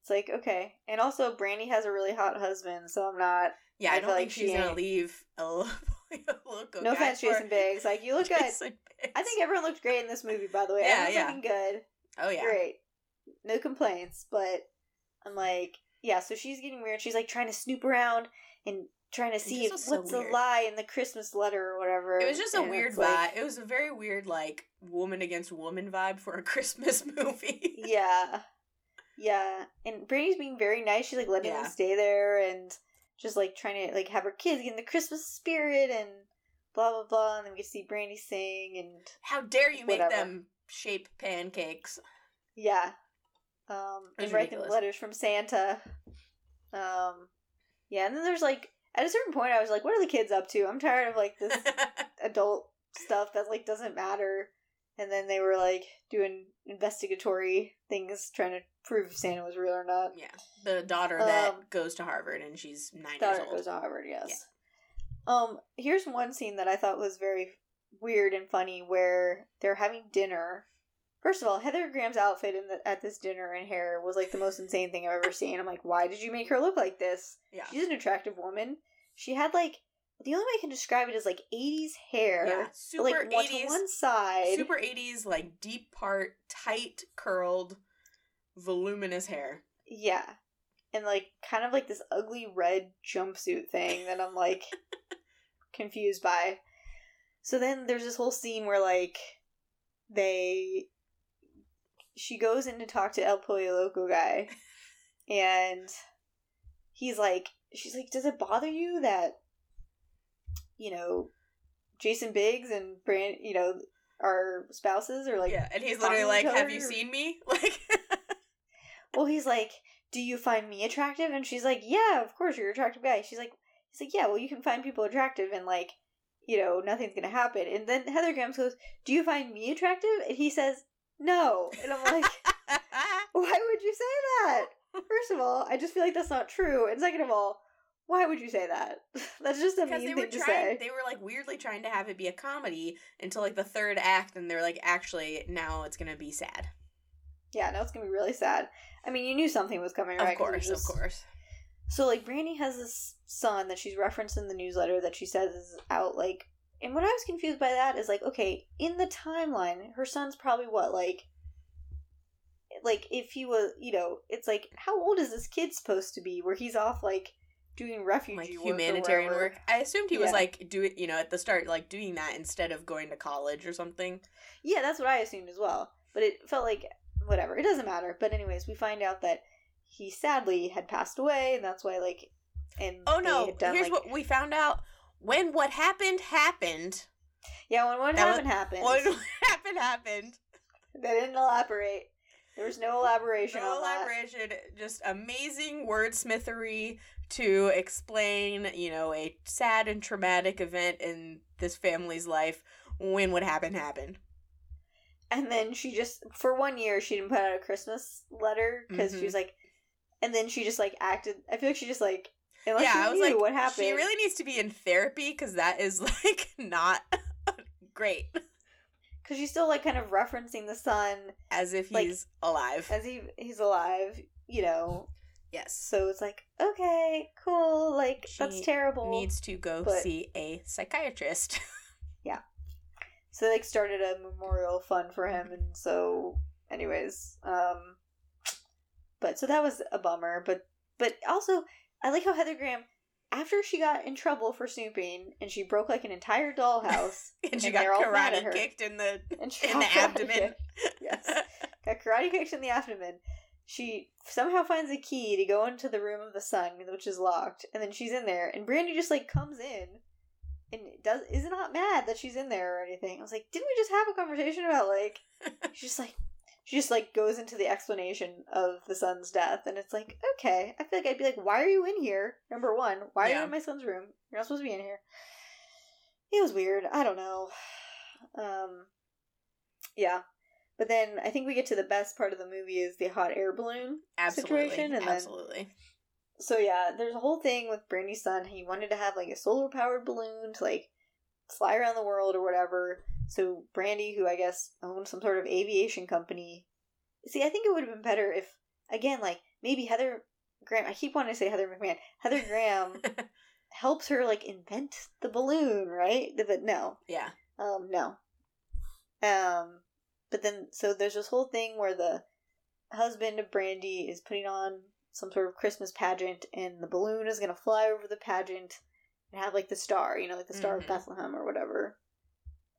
it's like okay. And also, Brandy has a really hot husband, so I'm not. Yeah, I I, don't feel think like she's she gonna leave a, lo- a No offense, Jason Biggs. Like you look good. Biggs. I think everyone looked great in this movie. By the way, Yeah, everyone's yeah. looking good. Oh yeah. Great. No complaints, but I'm like, yeah, so she's getting weird. She's like trying to snoop around and trying to see This if, so what's the weird. lie in the Christmas letter or whatever. It was just a and weird vibe. like- it was a very weird, like woman against woman vibe for a Christmas movie. yeah. Yeah. And Brandy's being very nice. She's like letting Yeah. them stay there and just like trying to like have her kids get in the Christmas spirit and blah blah blah. And then we get to see Brandy sing and How dare you make them shape pancakes? yeah. Um and write letters from Santa. Um yeah, and then there's like at a certain point I was like, what are the kids up to? I'm tired of like this adult stuff that like doesn't matter. And then they were like doing investigatory things trying to prove if Santa was real or not. yeah, the daughter that Um, goes to Harvard and she's nine Daughter years old. goes to Harvard, yes. Um, here's one scene that I thought was very weird and funny where they're having dinner. First of all, Heather Graham's outfit in the, at this dinner and hair was like the most insane thing I've ever seen. I'm like, why did you make her look like this? yeah, She's an attractive woman. She had like the only way I can describe it is like 80s hair, yeah, super like one to eighties, one side. super eighties, like deep part, tight curled, voluminous hair. Yeah. And like kind of like this ugly red jumpsuit thing that I'm like confused by. So then there's this whole scene where like they she goes in to talk to El Pollo Loco guy and he's like she's like, Does it bother you that you know Jason Biggs and Brand you know our spouses are like yeah, and he's literally like, "Have you seen me?" Like, Well, he's like, "Do you find me attractive?" And she's like, "Yeah, of course you're an attractive guy." She's like, "He's like, yeah, well, you can find people attractive, and like, you know, nothing's gonna happen." And then Heather Graham goes, "Do you find me attractive?" And he says, "No." And I'm like, "Why would you say that?" First of all, I just feel like that's not true, and second of all, why would you say that? that's just a because mean they thing were to trying, say. they were like weirdly trying to have it be a comedy until like the third act, and they're like, "Actually, now it's gonna be sad." Yeah, now it's gonna be really sad. I mean, you knew something was coming, right? Of course, just- of course. So like Brandy has this son that she's referenced in the newsletter that she says is out like and what I was confused by that is like, okay, in the timeline, her son's probably what, like like if he was you know, it's like how old is this kid supposed to be where he's off like doing refugee Like work humanitarian wherever? work. I assumed he was Yeah. like doing, you know, at the start, like doing that instead of going to college or something. Yeah, that's what I assumed as well. But it felt like whatever. It doesn't matter. But anyways, we find out that he sadly had passed away and that's why like and Oh no! done, Here's like- what we found out: when what happened happened. Yeah, when what That was- happened happened. When what happened happened. They didn't elaborate. There was no elaboration No on that. elaboration, just amazing wordsmithery to explain, you know, a sad and traumatic event in this family's life. When what happened happened. And then she just, for one year, she didn't put out a Christmas letter because she Mhm. was like, and then she just like acted. I feel like she just like, unless yeah, she I was knew like, what happened. she really needs to be in therapy because that is like not great. because she's still like kind of referencing the son As if Like, he's alive. as he he's alive, you know. Yes. So it's like, okay, cool, like that's She terrible. Needs to go but- see a psychiatrist. Yeah. So they like started a memorial fund for him, and so, anyways, um, but so that was a bummer. But but also, I like how Heather Graham, after she got in trouble for snooping, and she broke like an entire dollhouse, and she And got all mad at karate her. kicked in the in the abdomen. Yes. got karate kicked in the abdomen. She somehow finds a key to go into the room of the sun, which is locked, and then she's in there, and Brandy just like comes in and does is not mad that she's in there or anything. I was like, didn't we just have a conversation about like she's just like she just like goes into the explanation of the son's death and it's like, okay. I feel like I'd be like, why are you in here? Number one, why are Yeah. you in my son's room? You're not supposed to be in here. It was weird. I don't know. Um yeah. But then I think we get to the best part of the movie is the hot air balloon Absolutely. situation, and then absolutely. so yeah, there's a whole thing with Brandy's son. He wanted to have like a solar powered balloon to like fly around the world or whatever. So Brandy, who I guess owned some sort of aviation company. See, I think it would have been better if again, like maybe Heather Graham. I keep wanting to say Heather McMahon. Heather Graham helps her like invent the balloon, right? But no, yeah. um, no. Um, but then so there's this whole thing where the husband of Brandy is putting on some sort of Christmas pageant, and the balloon is gonna fly over the pageant and have like the star, you know, like the Star Mhm. of Bethlehem or whatever.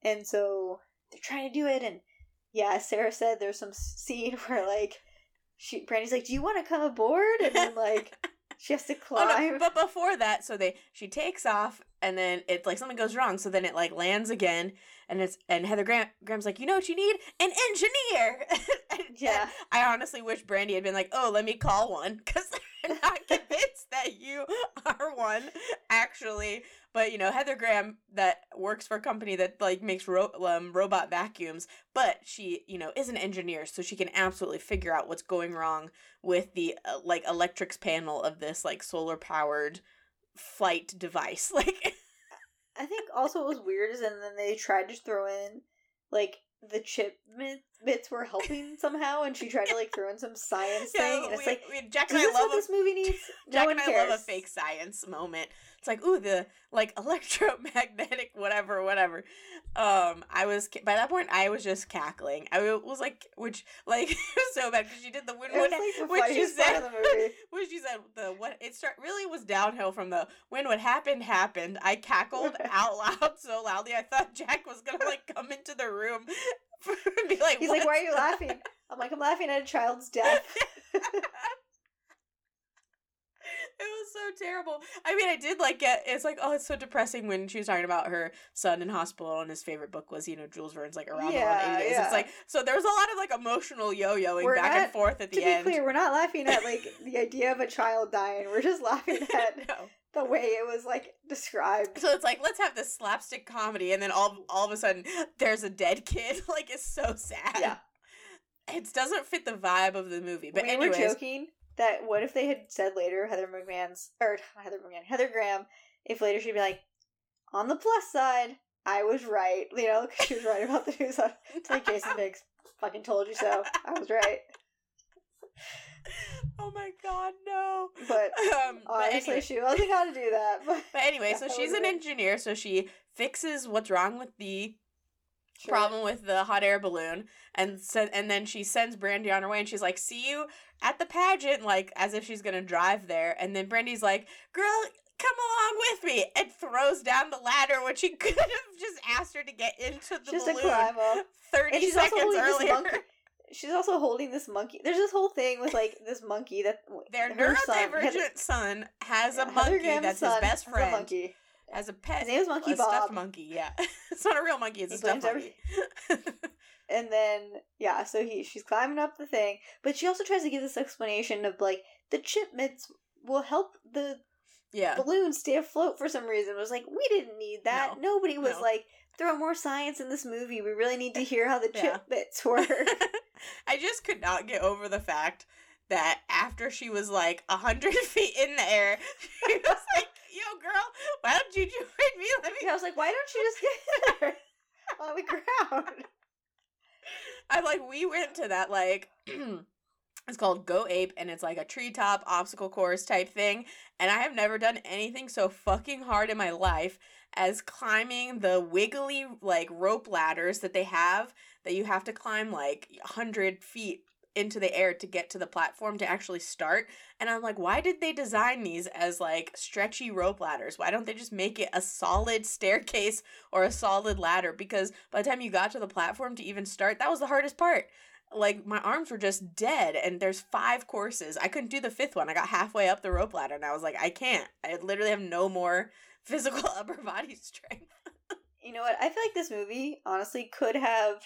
And so they're trying to do it, and yeah, as Sarah said, there's some scene where like she Brandy's like, "Do you want to come aboard?" And then like she has to Oh climb. no! But before that, so they she takes off, and then it's like something goes wrong. So then it like lands again, and it's and Heather Graham, Graham's like, you know what you need? An engineer. Yeah. I honestly wish Brandy had been like, oh, let me call one, because I'm not convinced that you are one actually. But you know, Heather Graham that works for a company that like makes ro- um, robot vacuums, but she you know is an engineer, so she can absolutely figure out what's going wrong with the uh, like electrics panel of this like solar powered flight device. Like I think also what was weird is and then they tried to throw in like the chip bit- bits were helping somehow, and she tried to like throw in some science thing, and it's we, like, we, Jack and I love what a this movie needs? No Jack one and I cares. love a fake science moment. It's like, ooh, the like electromagnetic whatever, whatever. Um, I was by that point, I was just cackling. I was like, which like so bad because she did the when when, like when she said when she said the what it start really was downhill from the when what happened happened. I cackled out loud so loudly I thought Jack was gonna like come into the room and be like, He's like, "Why are you laughing?" I'm like, "I'm laughing at a child's death." It was so terrible. I mean, I did like get It's like, oh, it's so depressing when she was talking about her son in hospital, and his favorite book was, you know, Jules Verne's like Around the World in Yeah, 80 Days. yeah. It's like, so there was a lot of like emotional yo-yoing We're back and forth at the to the be end. clear, we're not laughing at like the idea of a child dying. We're just laughing at no. the way it was like described. So it's like, let's have this slapstick comedy, and then all all of a sudden, there's a dead kid. like, it's so sad. Yeah. It doesn't fit the vibe of the movie. But we anyways, were joking that what if they had said later Heather McMahon's or Heather McMahon Heather Graham if later she'd be like on the plus side I was right you know 'cause she was right about the news on it's like Jason Biggs fucking told you so I was right oh my god, no. but Um, but honestly anyway. she wasn't gonna do that but, But anyway, so she's an engineer, so she fixes what's wrong with the Sure. problem with the hot air balloon, and so, and then she sends Brandy on her way, and she's like, "See you at the pageant," like as if she's gonna drive there, and then Brandy's like, "Girl." Come along with me, and throws down the ladder, which she could have just asked her to get into the just balloon thirty seconds earlier. she's also holding this monkey there's this whole thing with like this monkey that Their her son, neurodivergent son has a monkey that's his best has a friend. monkey As a pet. His name is Monkey a stuffed Bob. monkey, yeah. it's not a real monkey, it's He a stuffed monkey. and then yeah, so he she's climbing up the thing, but she also tries to give this explanation of like the chip mitts will help the yeah. balloon stay afloat for some reason. It was like we didn't need that. No, Nobody was no. like throw more science in this movie. We really need to hear how the Yeah. chip bits work. I just could not get over the fact that after she was like a hundred feet in the air, she was like, "Yo, girl, why don't you join me? Let me." yeah, I was like, why don't you just get there on the ground? I like we went to that like it's called Go Ape and it's like a treetop obstacle course type thing and I have never done anything so fucking hard in my life as climbing the wiggly like rope ladders that they have that you have to climb like 100 feet into the air to get to the platform to actually start and I'm like why did they design these as like stretchy rope ladders why don't they just make it a solid staircase or a solid ladder because by the time you got to the platform to even start, that was the hardest part. Like my arms were just dead, and there's five courses. I couldn't do the fifth one. I got halfway up the rope ladder, and I was like, I can't. I literally have no more physical upper body strength. You know what? I feel like this movie honestly could have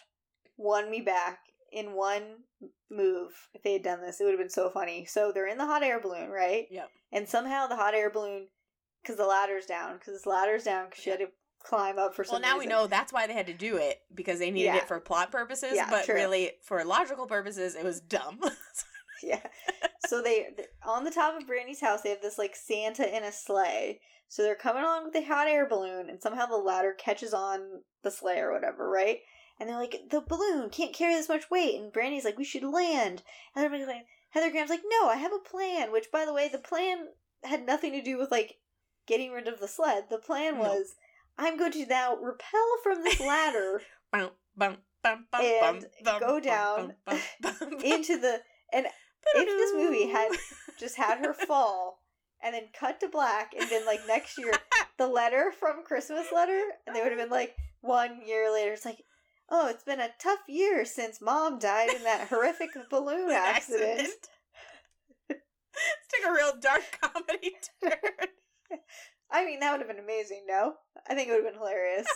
won me back in one move if they had done this. It would have been so funny. So they're in the hot air balloon, right? Yep. And somehow the hot air balloon, because the ladder's down, because the ladder's down, because she had to climb up for some Well, now we know that's why they had to do it because they needed Yeah. it for plot purposes. Yeah, but true. really, for logical purposes, it was dumb. Yeah. so they on the top of Brandy's house, they have this like Santa in a sleigh. So they're coming along with the hot air balloon, and somehow the ladder catches on the sleigh or whatever, right? And they're like, the balloon can't carry this much weight. And Brandy's like, we should land. And everybody's like, Heather Graham's like, no, I have a plan. Which, by the way, the plan had nothing to do with like getting rid of the sled. The plan No. was, I'm going to now repel from this ladder And go down into the. And if this movie had just had her fall and then cut to black and then like next year the letter from christmas letter and they would have been like one year later it's like oh it's been a tough year since mom died in that horrific balloon accident, Let's take a real dark comedy turn. i mean that would have been amazing no? I think it would have been hilarious.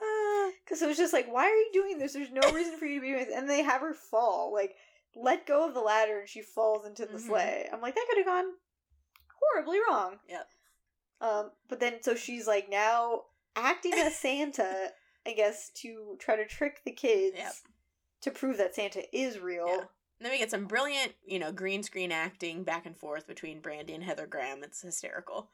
Uh, because it was just like why are you doing this? There's no reason for you to be doing this. And they have her fall like let go of the ladder and she falls into the Mhm. sleigh. I'm like that could have gone horribly wrong. Yep. Um, but then so she's like now acting as Santa, I guess, to try to trick the kids Yep. to prove that Santa is real. Yeah. then we get some brilliant, you know, green screen acting back and forth between Brandy and Heather Graham. It's hysterical.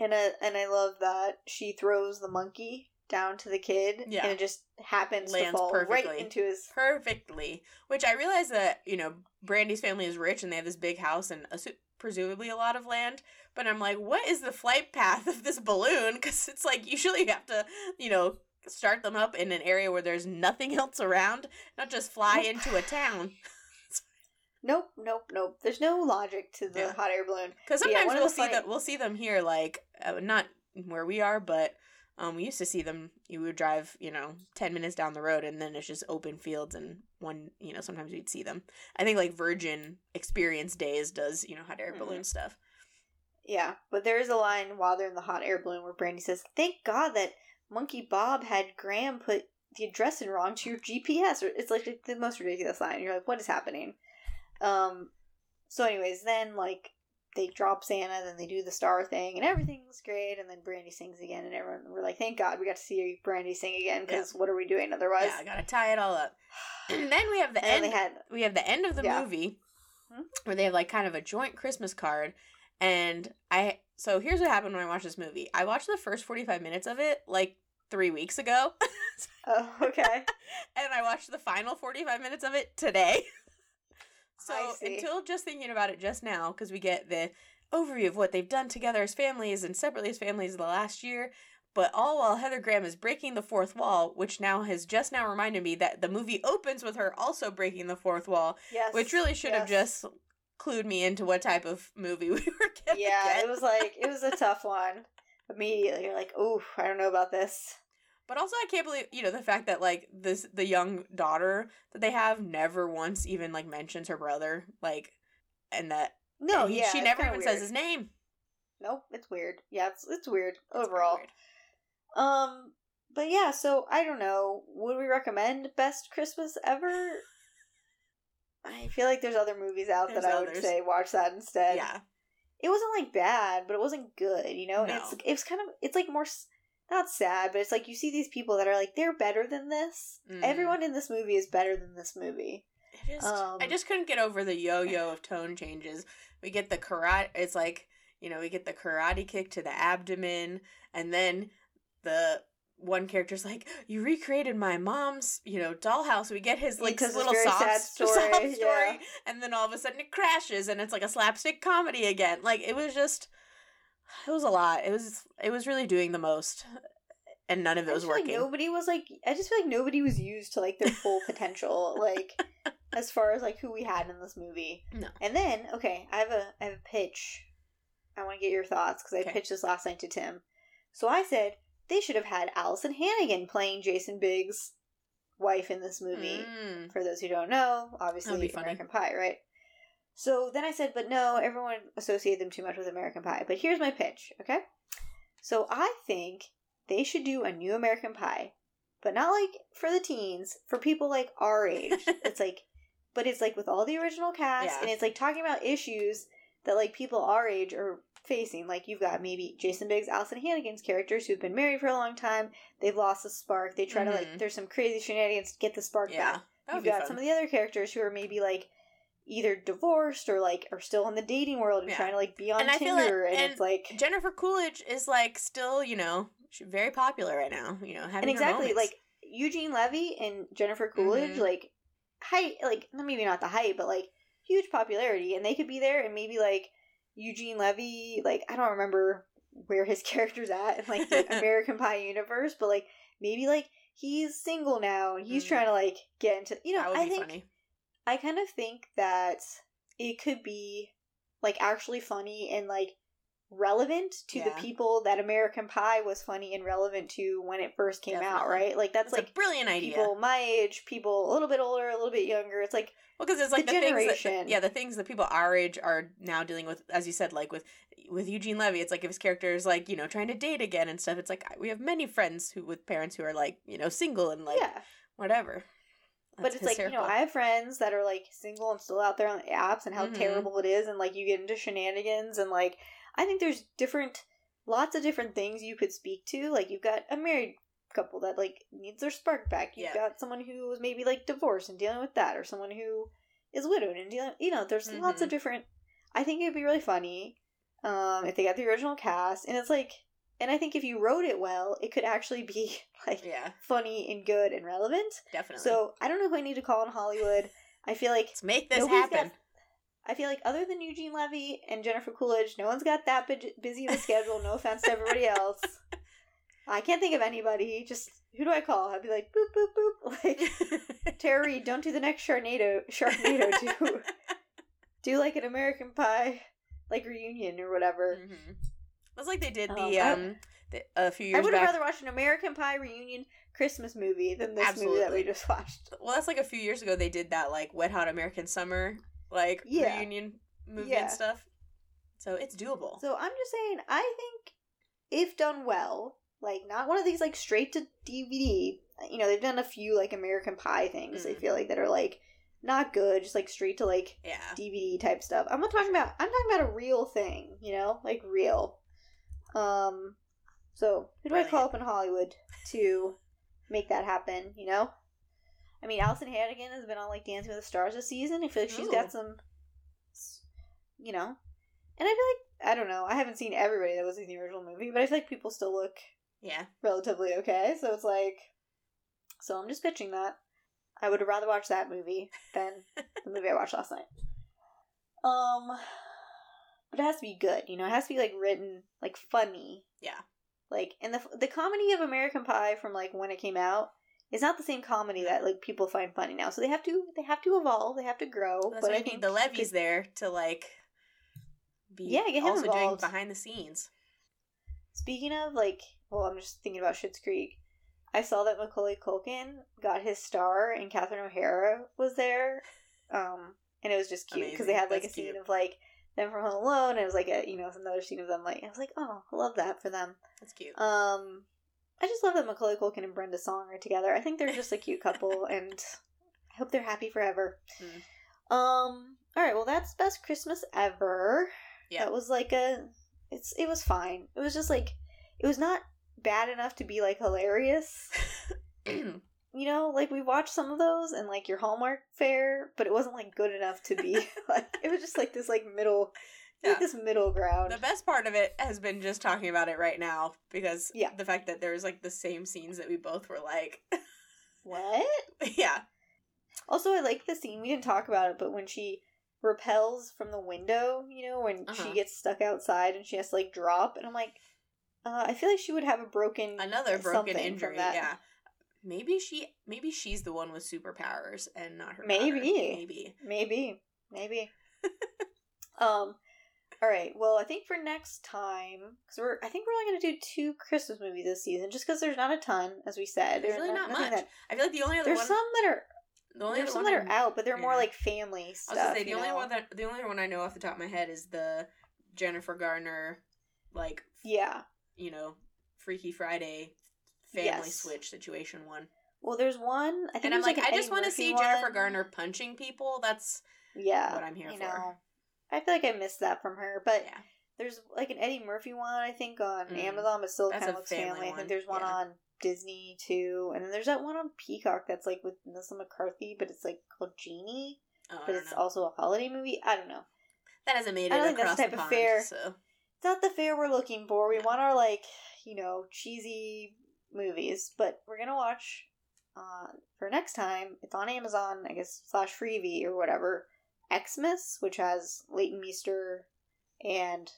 And I, and I love that she throws the monkey down to the kid, Yeah. and it just happens Lands to fall right perfectly. into his. perfectly. Which I realize that you know Brandy's family is rich and they have this big house and assu- presumably a lot of land. But I'm like, what is the flight path of this balloon? Because it's like usually you have to, you know, start them up in an area where there's nothing else around, not just fly Nope. into a town. Nope, nope, nope. There's no logic to the Yeah. hot air balloon. Because sometimes of we'll the see funny- them. We'll see them here, like uh, not where we are, but um, we used to see them. You would drive, you know, ten minutes down the road, and then it's just open fields, and one, you know, sometimes we'd see them. I think like Virgin Experience Days does, you know, hot air Mhm. balloon stuff. Yeah, but there is a line while they're in the hot air balloon where Brandy says, "Thank God that Monkey Bob had Graham put the address in wrong to your GPS." Or it's like the most ridiculous line. You're like, "What is happening?" Um. So, anyways, then like they drop Santa, then they do the star thing, and everything's great. And then Brandy sings again, and everyone we're like, "Thank God we got to see Brandy sing again." Because what are we doing otherwise? yeah, I gotta tie it all up. And then we have the and end. they had we have the end of the Yeah. movie Hmm? where they have like kind of a joint Christmas card. And I so here's what happened when I watched this movie. I watched the first 45 minutes of it like 3 weeks ago. oh okay. and I watched the final 45 minutes of it today. So until just thinking about it just now cuz we get the overview of what they've done together as families and separately as families the last year, but all while Heather Graham is breaking the fourth wall, which now has just now reminded me that the movie opens with her also breaking the fourth wall, Yes. which really should have just clued me into what type of movie we were gonna yeah, get. it was like it was a tough one. Immediately, you're like, "Oh, I don't know about this." But also, I can't believe you know the fact that like this the young daughter that they have never once even like mentions her brother like, and that No, and yeah, she never even weird. says his name. Nope, it's weird. Yeah, it's it's weird It's overall. weird. Um, but yeah, so I don't know. Would we recommend best Christmas ever? I feel like there's other movies out There's that I would others. say watch that instead. yeah, it wasn't like bad, but it wasn't good. You know, No. it's it was kind of it's like more not sad, but it's like you see these people that are like they're better than this. Mhm. Everyone in this movie is better than this movie. I just I Um, just couldn't get over the yo-yo of tone changes. We get the karate. It's like you know we get the karate kick to the abdomen, and then the one character's like, "You recreated my mom's, you know, dollhouse." We get his like it's little sob, sad sob story, story, yeah. and then all of a sudden it crashes, and it's like a slapstick comedy again. Like it was just, it was a lot. It was it was really doing the most, and none of it was feel like working. nobody was like I just feel like nobody was used to like their full potential, like as far as like who we had in this movie. No. And then okay, I have a I have a pitch. I want to get your thoughts because I Okay. pitched this last night to Tim. So I said they should have had Alyson Hannigan playing Jason Biggs' wife in this movie. Mm. For those who don't know, obviously. American Pie, right? So then I said, but no, everyone associated them too much with American Pie. But here's my pitch, okay? So I think they should do a new American Pie, but not like for the teens, for people like our age. it's like, but it's like with all the original cast, Yeah. and it's like talking about issues that like people our age are facing. Like you've got maybe Jason Biggs, Alyson Hannigan's characters who've been married for a long time. They've lost the spark. They try to like Mhm. there's some crazy shenanigans to get the spark Yeah. back. That You've got fun. some of the other characters who are maybe like either divorced or like are still in the dating world and Yeah. trying to like be on And Tinder like- and, and it's like Jennifer Coolidge is like still, you know, very popular right now. You know, having and exactly like Eugene Levy and Jennifer Coolidge Mhm. like height like maybe not the height but like huge popularity and they could be there and maybe like Eugene Levy like I don't remember where his character's at in like the American Pie universe but like maybe like he's single now and he's Mhm. trying to like get into you know I be think funny. I kind of think that it could be like actually funny and like relevant to the people that American Pie was funny and relevant to when it first came out, right? Like that's like a brilliant idea. people my age, people a little bit older, a little bit younger. It's like Well, because it's like the the, things that, generation. yeah, the things that people our age are now dealing with, as you said, like with with Eugene Levy. It's like if his character is like you know trying to date again and stuff. It's like we have many friends who with parents who are like you know single and like yeah. whatever. But That's it's like, you know. I have friends that are like single and still out there on the apps and how Mhm. terrible it is and like you get into shenanigans and like I think there's different lots of different things you could speak to. Like you've got a married couple that like needs their spark back. You've Yeah. got someone who was maybe like divorced and dealing with that or someone who is widowed and dealing you know, there's lots of Mhm. different I think it'd be really funny um if they got the original cast and it's like and I think if you wrote it well, it could actually be like yeah, funny and good and relevant. definitely. So I don't know who I need to call in Hollywood. I feel like let's make this nobody's got- happen. I feel like other than Eugene Levy and Jennifer Coolidge, no one's got that bu- busy of a schedule. No offense to everybody else. I can't think of anybody. Just who do I call? I'd be like boop boop boop. Like Tara, don't do the next Sharknado. Sharknado. Do do like an American Pie like reunion or whatever. hmm That's like they did Um, the I- um the, a few years. I would have rather watched an American Pie reunion Christmas movie than this movie that we just watched. well, that's like a few years ago. They did that like Wet Hot American Summer like Yeah. reunion movie Yeah. and stuff. So it's doable. So I'm just saying, I think if done well, like not one of these like straight to DVD. You know, they've done a few like American Pie things. I Mm. feel like that are like not good, just like straight to like yeah. DVD type stuff. I'm not talking about. I'm talking about a real thing. You know, like real. Um. So who do I call up in Hollywood to make that happen? You know. I mean, Alyson Hannigan has been on like Dancing with the Stars this season. I feel like she's Ooh. got some, you know, and I feel like I don't know. I haven't seen everybody that was in the original movie, but I feel like people still look Yeah. relatively okay. So it's like, so I'm just pitching that. I would rather watch that movie than the movie I watched last night. Um, but it has to be good. You know, it has to be like written like funny. Yeah. Like, and the the comedy of American Pie from like when it came out is not the same comedy that like people find funny now. So they have to they have to evolve. They have to grow. That's but I think need the Levys there to like be Yeah, get him also doing involved. behind the scenes. Speaking of like, well, I'm just thinking about Schitt's Creek. I saw that Macaulay Culkin got his star, and Catherine O'Hara was there, um, and it was just cute because they had like That's a scene cute. of like them from Home Alone, and it was like a you know another scene of them like I was like, oh, I love that for them. That's cute. Um, I just love that Macaulay Culkin and Brenda Song are together. I think they're just a cute couple, and I hope they're happy forever. Mm. Um, all right, well that's best Christmas ever. Yeah. That was like a it's it was fine. It was just like it was not bad enough to be like hilarious. You know, like we watched some of those and like your Hallmark fair, but it wasn't like good enough to be like it was just like this like middle Yeah. this middle ground. the best part of it has been just talking about it right now because Yeah. the fact that there's like the same scenes that we both were like, what? yeah, Also, I like the scene. We didn't talk about it, but when she repels from the window, you know, when Uh-huh. she gets stuck outside and she has to like drop, and I'm like, uh, I feel like she would have a broken another broken injury. Yeah, maybe she, maybe she's the one with superpowers and not her. Maybe. daughter. maybe. Maybe, maybe. um, all right. Well, I think for next time, because we're, I think we're only going to do two Christmas movies this season, just because there's not a ton, as we said. There's really not nothing much. that- I feel like the only other there's one, some that are the only there's some that are out, but they're more like family I was stuff. gonna say the only know? one that the only one I know off the top of my head is the Jennifer Garner, like Yeah. you know, Freaky Friday family Yes. switch situation one. Well, there's one. I think And I'm there's, like, I just want to see Jennifer. Garner punching people. That's Yeah, what I'm here for. know. I feel like I missed that from her, but yeah. there's like an Eddie Murphy one I think on Mm. Amazon, but still kind of looks family family. I think there's one yeah. on Disney too, and then there's that one on Peacock that's like with Melissa McCarthy, but it's like called Genie, Oh, but it's know. also a holiday movie. I don't know. that hasn't made it I don't think across that's the type of fair. So It's not the fair we're looking for. We want our like you know cheesy movies, but we're gonna watch uh, for next time. It's on Amazon, I guess slash Freevee or whatever. EXmas, which has Leighton Meester and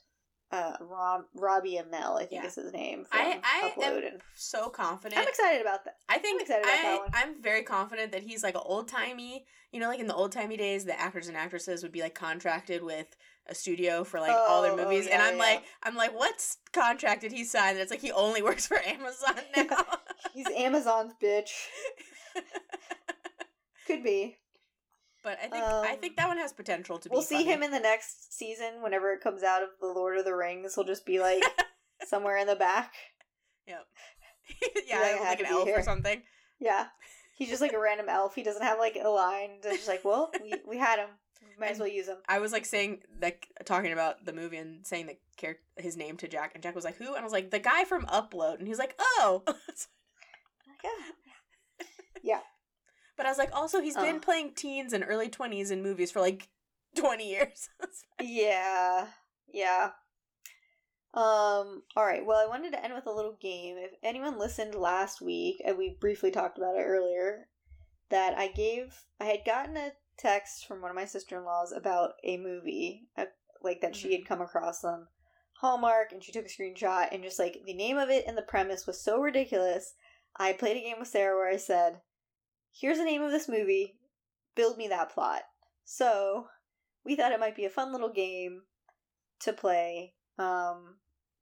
uh, Rob, Robbie Amell, I think Yeah. is his name. I I Upload, am and so confident. I'm excited about that. I think I'm excited about that I, one. I'm very confident that he's like an old timey. You know, like in the old timey days, the actors and actresses would be like contracted with a studio for like all their Oh, oh, movies, and I'm yeah. like, I'm like, what's contract did he sign? And it's like he only works for Amazon now. He's Amazon's bitch. Could be. But I think I Um, think that one has potential to be. We'll see funny. him in the next season whenever it comes out of the Lord of the Rings. He'll just be like somewhere in the back. Yep. like, yeah, I like an elf here. or something. Yeah. He's just like a random elf. He doesn't have like a line. They're just like, well, we, we had him. Might as well use him. I was like saying like talking about the movie and saying the char- his name to Jack, and Jack was like, "Who?" And I was like, "The guy from Upload," and he's like, "Oh." yeah. Yeah. But I was like, also, he's been Oh. playing teens and early 20s in movies for like 20 years. Yeah. Yeah. Um, all right. Well, I wanted to end with a little game. If anyone listened last week, and we briefly talked about it earlier, that I gave, I had gotten a text from one of my sister in laws about a movie, uh, like that she had come across on Hallmark, and she took a screenshot, and just like the name of it and the premise was so ridiculous. I played a game with Sarah where I said, Here's the name of this movie, build me that plot. So, we thought it might be a fun little game to play um,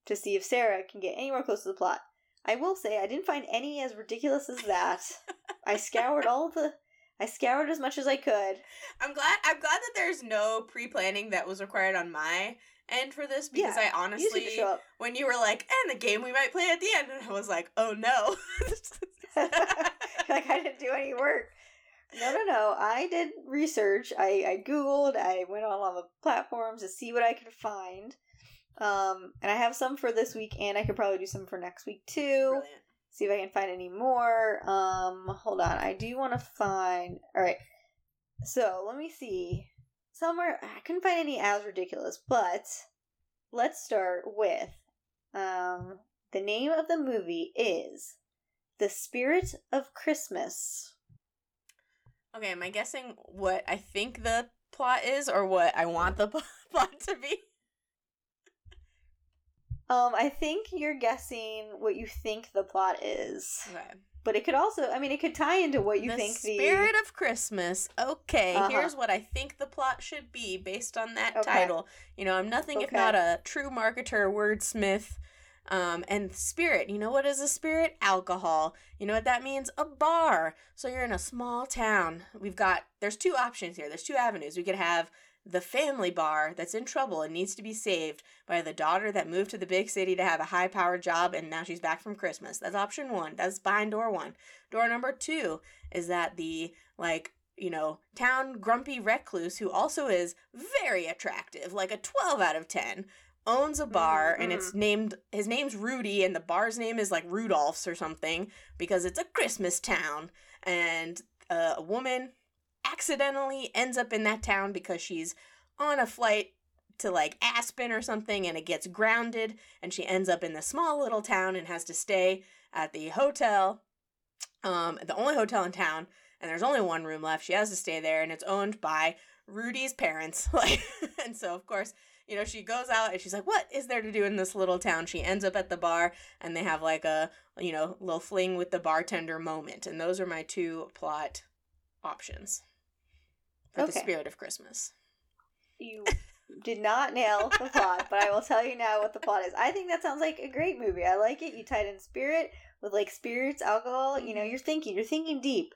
to see if Sarah can get anywhere close to the plot. I will say I didn't find any as ridiculous as that. I scoured all the I scoured as much as I could. I'm glad I'm glad that there's no pre-planning that was required on my end for this because Yeah, I You honestly up. when you were like, "And the game we might play at the end." And I was like, "Oh no." like I didn't do any work. No, no, no. I did research. I, I googled. I went on all the platforms to see what I could find. Um, and I have some for this week, and I could probably do some for next week too. Brilliant. see if I can find any more. Um, hold on. I do want to find. All right. So let me see. Somewhere I couldn't find any as ridiculous, but let's start with um the name of the movie is The Spirit of Christmas. Okay, am I guessing what I think the plot is or what I want the plot to be? Um, I think you're guessing what you think the plot is, Okay. but it could also. I mean, it could tie into what you the think the spirit of Christmas. Okay, Uh-huh. here's what I think the plot should be based on that Okay. title. You know, I'm nothing if not a true marketer, wordsmith. Um, and spirit, you know what is a spirit? Alcohol. You know what that means? A bar. So you're in a small town. We've got there's two options here. There's two avenues. We could have the family bar that's in trouble and needs to be saved by the daughter that moved to the big city to have a high powered job and now she's back from Christmas. That's option one. That's behind door one. Door number two is that the like you know town grumpy recluse who also is very attractive, like a twelve out of ten, owns a bar and it's named his name's Rudy and the bar's name is like Rudolph's or something because it's a Christmas town. And uh, a woman accidentally ends up in that town because she's on a flight to like Aspen or something and it gets grounded and she ends up in the small little town and has to stay at the hotel um the only hotel in town and there's only one room left. She has to stay there and it's owned by Rudy's parents. Like and so of course you know she goes out and she's like what is there to do in this little town she ends up at the bar and they have like a you know little fling with the bartender moment and those are my two plot options for the spirit of christmas you did not nail the plot, but I will tell you now what the plot is. I think that sounds like a great movie. I like it. You tied in spirit with like spirits, alcohol. You know, mm-hmm. you're thinking, you're thinking deep.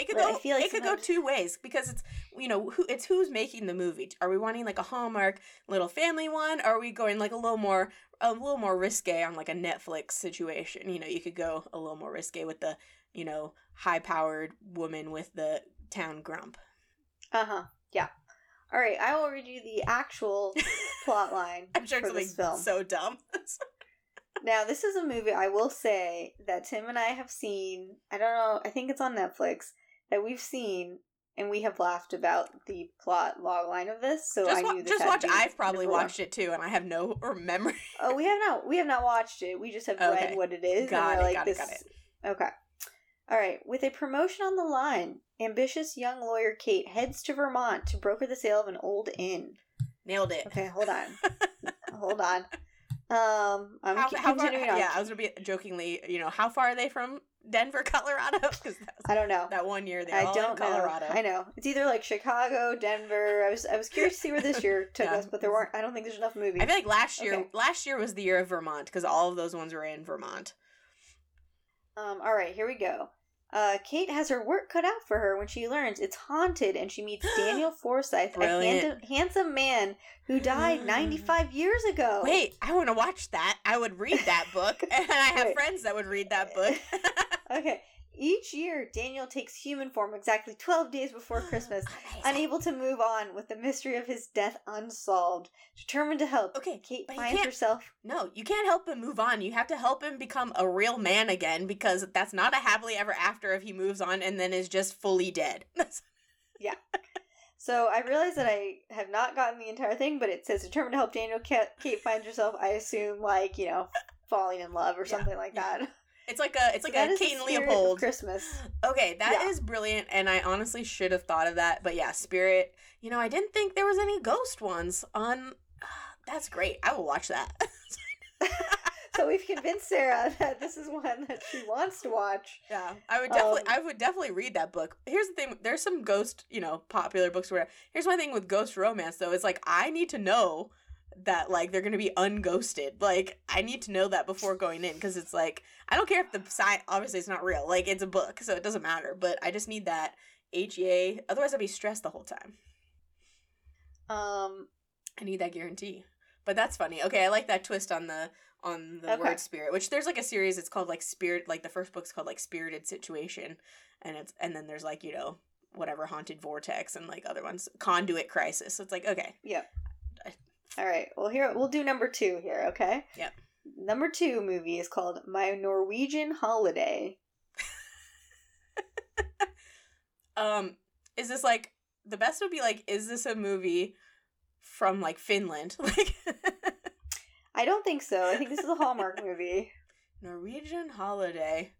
It could But I go. feel like it could go two ways because it's you know who it's who's making the movie. Are we wanting like a Hallmark little family one? Or are we going like a little more a little more risque on like a Netflix situation? You know, you could go a little more risque with the you know high powered woman with the town grump. Uh huh. Yeah. All right, I will read you the actual plot line I'm sure for it's this film. so dumb. Now, this is a movie I will say that Tim and I have seen. I don't know, I think it's on Netflix that we've seen and we have laughed about the plot log line of this. So just I knew this just watch. I've probably one. watched it too, and I have no or memory. Oh, we have not we have not watched it. We just have Okay. read what it is Got and it, like got it, this got it. Okay. All right, with a promotion on the line, ambitious young lawyer Kate heads to Vermont to broker the sale of an old inn. Nailed it. Okay, hold on. hold on. Um, I'm How, how far? on. Yeah, I was gonna be jokingly. You know, how far are they from Denver, Colorado? Because I don't know. that one year they I all don't in Colorado. know. I know it's either like Chicago, Denver. I was I was curious to see where this year took Yeah. us, but there weren't. I don't think there's enough movies. I feel like last year, Okay. last year was the year of Vermont because all of those ones were in Vermont. Um, all right, here we go. Uh, Kate has her work cut out for her when she learns it's haunted, and she meets Daniel Forsyth, a hand- handsome man who died 95 years ago. Wait, I want to watch that. I would read that book, and I have friends that would read that book. Okay. Each year, Daniel takes human form exactly 12 days before Christmas, unable to move on with the mystery of his death unsolved. Determined to help, Okay, Kate but he finds can't- herself. No, you can't help him move on. You have to help him become a real man again because that's not a happily ever after if he moves on and then is just fully dead. Yeah. So I realize that I have not gotten the entire thing, but it says determined to help Daniel. Kate, Kate finds herself. I assume like you know, falling in love or Yeah, something like yeah. that. It's like a it's like So a Kate and Leopold. Christmas. Okay, that is Yeah. brilliant, and I honestly should have thought of that. But yeah, Spirit. You know, I didn't think there was any ghost ones on. That's great. I will watch that. So we've convinced Sarah that this is one that she wants to watch. Yeah, I would definitely, Um, I would definitely read that book. Here's the thing: there's some ghost, you know, popular books. Where here's my thing with ghost romance, though. It's like I need to know that like they're gonna be unghosted. Like I need to know that before going in because it's like I don't care if the sign obviously it's not real. Like it's a book, so it doesn't matter. But I just need that HEA. Otherwise, I'd be stressed the whole time. Um, I need that guarantee. But that's funny. Okay, I like that twist on the on the Okay. word spirit. Which there's like a series. It's called like spirit. Like the first book's called like Spirited Situation, and it's and then there's like you know whatever haunted vortex and like other ones conduit crisis. So it's like okay, all right. Well, here we'll do number two here. Okay. Yep. Number two movie is called My Norwegian Holiday. um, is this like the best would be like is this a movie from like Finland like I don't think so. I think this is a Hallmark movie. Norwegian holiday?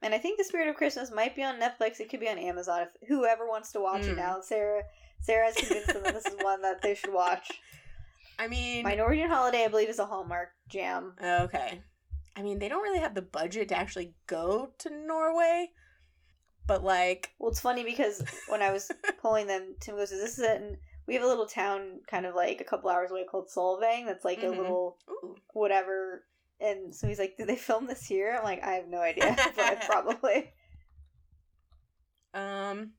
And I think The Spirit of Christmas might be on Netflix. It could be on Amazon if whoever wants to watch Mm. it now. Sarah Sarah has convinced them that this is one that they should watch. I mean, My Norwegian Holiday, I believe, is a Hallmark jam. Okay. I mean, they don't really have the budget to actually go to Norway, but like, Well, it's funny because when I was pulling them, Tim goes, "This "Is this it?" And we have a little town, kind of like a couple hours away, called Solvang. That's like Mhm. a little ooh, whatever. And so he's like, "Did they film this here?" I'm like, "I have no idea, but probably." um,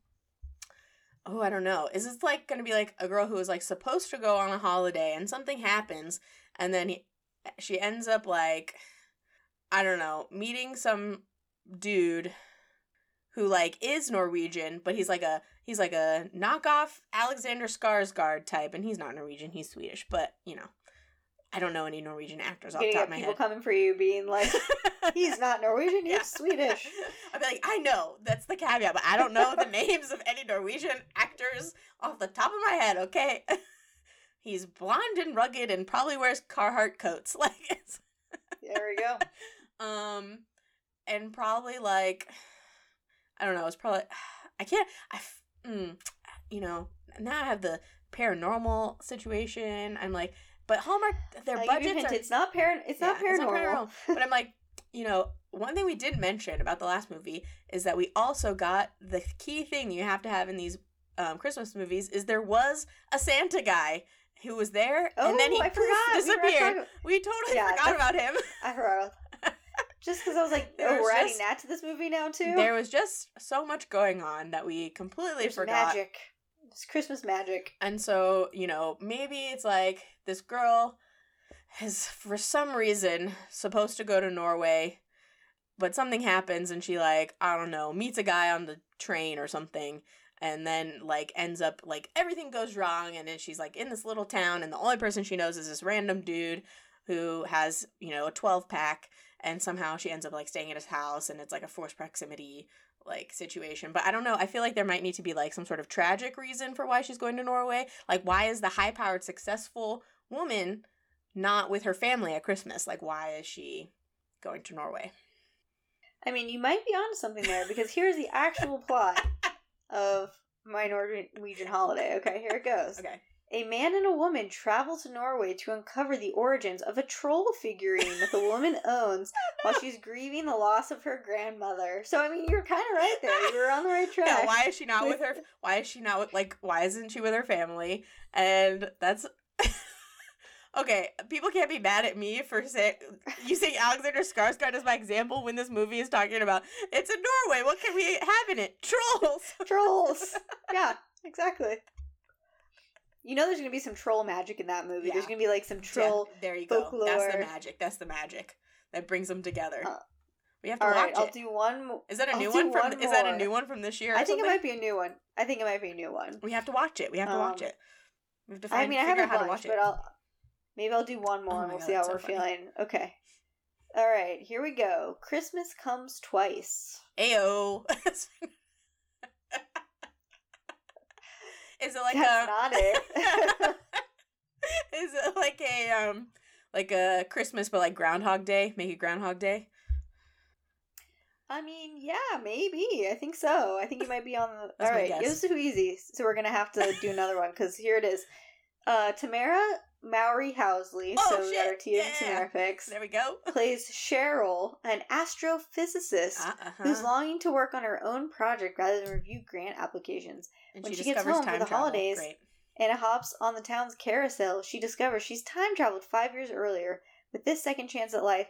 oh, I don't know. Is this like gonna be like a girl who was like supposed to go on a holiday and something happens, and then he, she ends up like, I don't know, meeting some dude who like is Norwegian, but he's like a he's like a knockoff Alexander Skarsgård type, and he's not Norwegian, he's Swedish, but you know, I don't know any Norwegian actors off the top of my people head. coming for you, being like, "He's not Norwegian. He's Yeah. Swedish." I'd be like, I know that's the caveat, but I don't know the names of any Norwegian actors off the top of my head. Okay, he's blonde and rugged and probably wears Carhartt coats, like it's There we go. um, and probably like, I don't know. It's probably I can't. I mm, you know now I have the paranormal situation. I'm like, but Hallmark their I'll give you a budgets are It's not par- It's not Yeah, it's not paranormal. but I'm like, you know, one thing we didn't mention about the last movie is that we also got the key thing you have to have in these um, Christmas movies is there was a Santa guy who was there Oh, and then he I forgot. We disappeared. talking- We, totally Yeah, forgot about him. I forgot. Just because I was like, There "Oh, was we're adding just- that to this movie now too." There was just so much going on that we completely There's forgot. magic. It's Christmas magic. And so, you know, maybe it's like this girl is for some reason supposed to go to Norway, but something happens and she like, I don't know, meets a guy on the train or something and then like ends up like everything goes wrong and then she's like in this little town and the only person she knows is this random dude who has you know a 12 pack and somehow she ends up like staying at his house and it's like a forced proximity like situation. But i don't know i feel like there might need to be like some sort of tragic reason for why she's going to norway. Like why is the high powered successful woman not with her family at christmas like why is she going to norway I mean, you might be onto something there because here's the actual plot of my Norwegian holiday. Okay, here it goes. okay A man and a woman travel to Norway to uncover the origins of a troll figurine that the woman owns while she's grieving the loss of her grandmother. So, I mean, you're kind of right there. You were on the right track. yeah why is she not with her why is she not with like why isn't she with her family and that's okay people can't be mad at me for saying using alexander skarsgård as my example when this movie is talking about it's in norway what can we have in it trolls Trolls. yeah, exactly. You know, there's gonna be some troll magic in that movie. There's gonna be like some troll. Yeah, there you go that's the magic that's the magic that brings them together Uh, we have to All watch right, I'll do one. Mo- is that a I'll new one from one is that a new one from this year I think it might be a new one. I think it might be a new one. we have to watch it we have to watch Um, it we have to find I mean, I have figure a out how to bunch, watch it but I'll maybe I'll do one more Oh and we'll God, see how we're feeling. Okay. All right, here we go. Christmas comes twice. Ayo. Is it like That's a not it. Is it like a um like a Christmas but like Groundhog Day? Make it Groundhog Day? I mean, yeah, maybe. I think so. I think you might be on the. All right, it was too easy, so we're gonna have to do another one because here it is. Uh, Tamera Mowry Housley. Oh, so we got our shit, and yeah. Picks. There we go. Plays Cheryl, an astrophysicist Uh, uh-huh. who's longing to work on her own project rather than review grant applications. and when she, she gets home for the travel. holidays, Great. and hops on the town's carousel, she discovers she's time traveled five years earlier. With this second chance at life,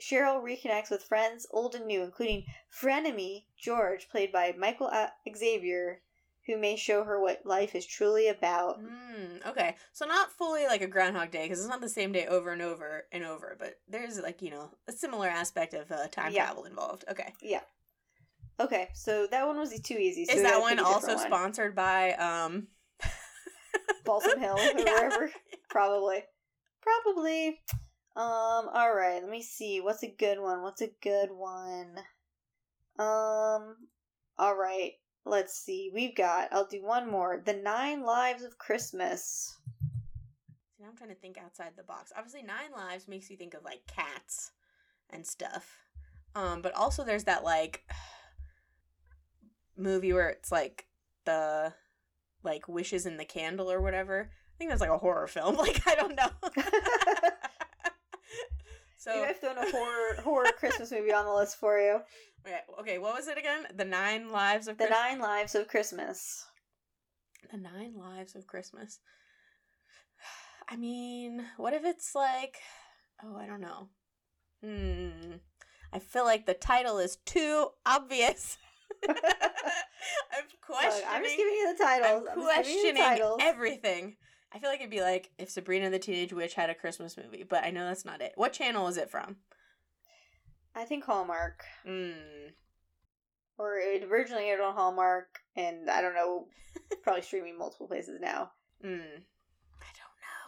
Cheryl reconnects with friends old and new, including frenemy George, played by Michael A- Xavier, who may show her what life is truly about. Mm, okay, so not fully like a Groundhog Day because it's not the same day over and over and over, but there's like you know a similar aspect of uh, time Yeah. travel involved. Okay, yeah. Okay, so that one was too easy. So is that one also one. sponsored by um Balsam Hill or Yeah. wherever? Probably. Probably. Um, alright, let me see. What's a good one? What's a good one? Um, alright, let's see. We've got, I'll do one more. The Nine Lives of Christmas. See, now I'm trying to think outside the box. Obviously, Nine Lives makes you think of like cats and stuff. Um, but also there's that like movie where it's like the like wishes in the candle or whatever. I think that's like a horror film. Like I don't know. so Maybe I've thrown a horror horror Christmas movie on the list for you. okay, okay, what was it again? The Nine Lives of The Christ- Nine Lives of Christmas. The Nine Lives of Christmas. I mean, what if it's like, oh, I don't know. Hmm. I feel like the title is too obvious. I'm Look, questioning. I'm just giving you the title. I'm I'm, just giving you the questioning everything. I feel like it'd be like if Sabrina the Teenage Witch had a Christmas movie, but I know that's not it. What channel is it from? I think Hallmark. Mm. Or it originally aired on Hallmark, and I don't know, probably streaming multiple places now. Mm. I don't know.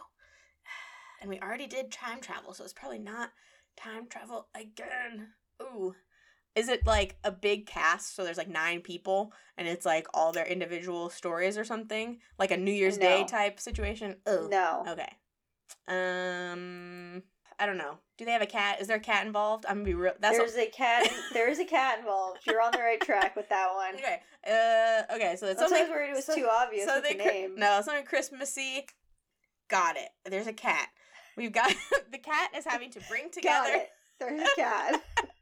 And we already did time travel, so it's probably not time travel again. Ooh. Is it like a big cast? So there's like nine people, and it's like all their individual stories or something? Like a New Year's Day type situation? Oh. No. Okay. Um. I don't know. Do they have a cat? Is there a cat involved? I'm gonna be real. That's There's a cat. There is a cat involved. You're on the right track with that one. okay. Uh. Okay. So it's something. worried it was so- too obvious with the something name. No, something Christmassy. Got it. There's a cat. We've got the cat is having to bring Got together. it. There's a cat.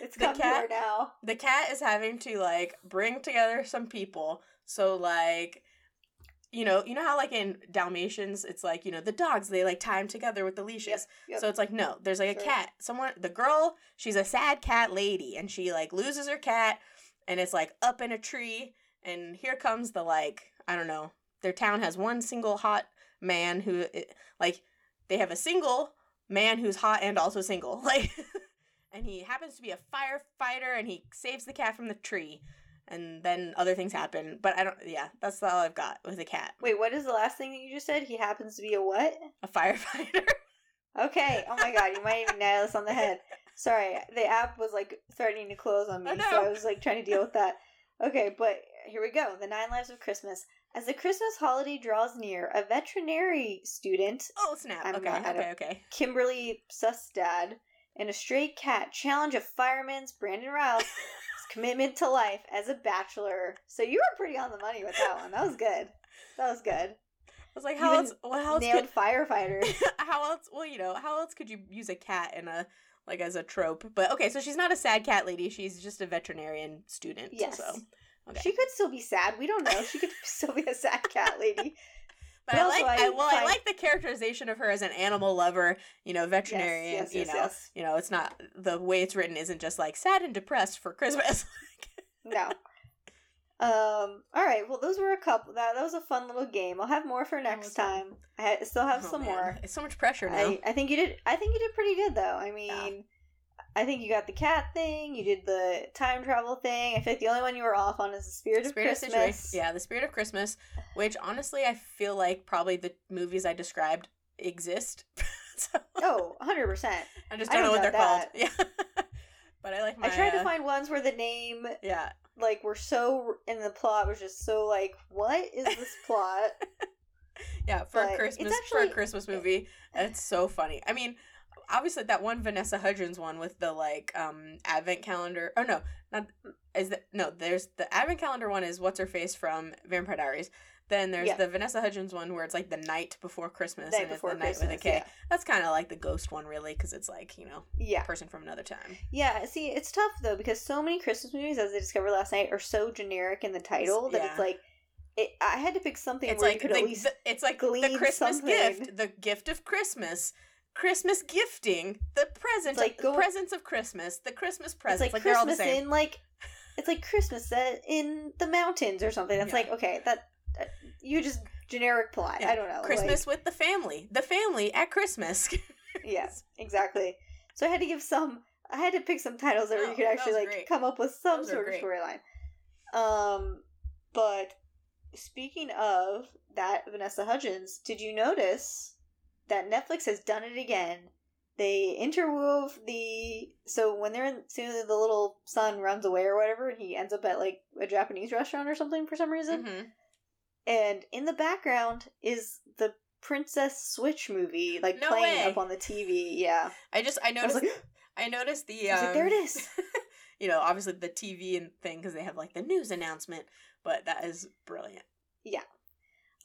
it's The cat- now. The cat is having to like bring together some people. So like you know, you know how like in Dalmatians it's like, you know, the dogs they like tie them together with the leashes. Yep. So it's like no, there's like a Sure. cat. Someone the girl, she's a sad cat lady and she like loses her cat and it's like up in a tree and here comes the like, I don't know. Their town has one single hot man who like they have a single man who's hot and also single. Like and he happens to be a firefighter and he saves the cat from the tree. and then other things happen. But I don't. Yeah, that's all I've got with a cat. Wait, what is the last thing that you just said? He happens to be a what? A firefighter. Okay. Oh my god, you might even nail this on the head. Sorry, the app was like threatening to close on me, Oh, no. so I was like trying to deal with that. Okay, but here we go. The Nine Lives of Christmas. As the Christmas holiday draws near, a veterinary student, oh snap! I'm okay, not- okay, okay. Kimberly Sustad, and a stray cat challenge a fireman's Brandon Routh commitment to life as a bachelor. So you were pretty on the money with that one. That was good. That was good. I was like, how even else? Well, how else Nailed could firefighters. how else? Well, you know, how else could you use a cat in a like as a trope? But okay, so she's not a sad cat lady. She's just a veterinarian student. Yes. So okay. She could still be sad. We don't know. She could still be a sad cat lady. But But I like, I I, well, I find- like the characterization of her as an animal lover, you know, veterinarian. yes, you yes, know, yes. you know, it's not the way it's written isn't just like sad and depressed for Christmas. No. Um. All right. Well, those were a couple. That that was a fun little game. I'll have more for next time. I ha- still have Oh, some man. more. It's so much pressure now. I, I think you did. I think you did pretty good though. I mean, Yeah. I think you got the cat thing. You did the time travel thing. I feel like the only one you were off on is the spirit of Spirit of Christmas. Situation. Yeah, the Spirit of Christmas, which honestly I feel like probably the movies I described exist. so Oh, 100 percent. I just I don't know don't what they're doubt called. Yeah. but I like my I tried to uh, find ones where the name Yeah. like were so in the plot was just so like what is this plot? Yeah, for But a it's Christmas for a Christmas movie. It's so funny. I mean, obviously that one Vanessa Hudgens one with the like um advent calendar. Oh no, not is that no, there's the advent calendar one is what's her face from Vampire Diaries. Then there's Yeah. the Vanessa Hudgens one where it's like the night before Christmas Night and before it's the night with a K. Yeah. That's kind of like the ghost one really cuz it's like, you know, yeah. person from another time. Yeah, see, it's tough though because so many Christmas movies, as I discovered last night, are so generic in the title that Yeah. it's like, it, I had to pick something It's where like you could the, at least. the- it's like the Christmas something. gift, the gift of Christmas, Christmas gifting, the present, It's like the go- presents of Christmas, the Christmas it's presents. like, they're all the Christmas same. in like, it's like Christmas set in the mountains or something. That's Yeah. like okay, that, that you just generic plot. Yeah. I don't know. Christmas with the family, the family at Christmas. yes, yeah, exactly. So I had to give some. I had to pick some titles that No, oh, you could actually like great. come up with some Those sort of storyline. Um, but speaking of that, Vanessa Hudgens, did you notice that Netflix has done it again? They interwove the so when they're in soon the little son runs away or whatever, and he ends up at like a Japanese restaurant or something for some reason, hmm and in the background is the Princess Switch movie like No playing way. up on the TV. Yeah, I just I I noticed like, I noticed the I um, like, there it is. you know, obviously the TV and thing because they have like the news announcement, but that is brilliant. Yeah.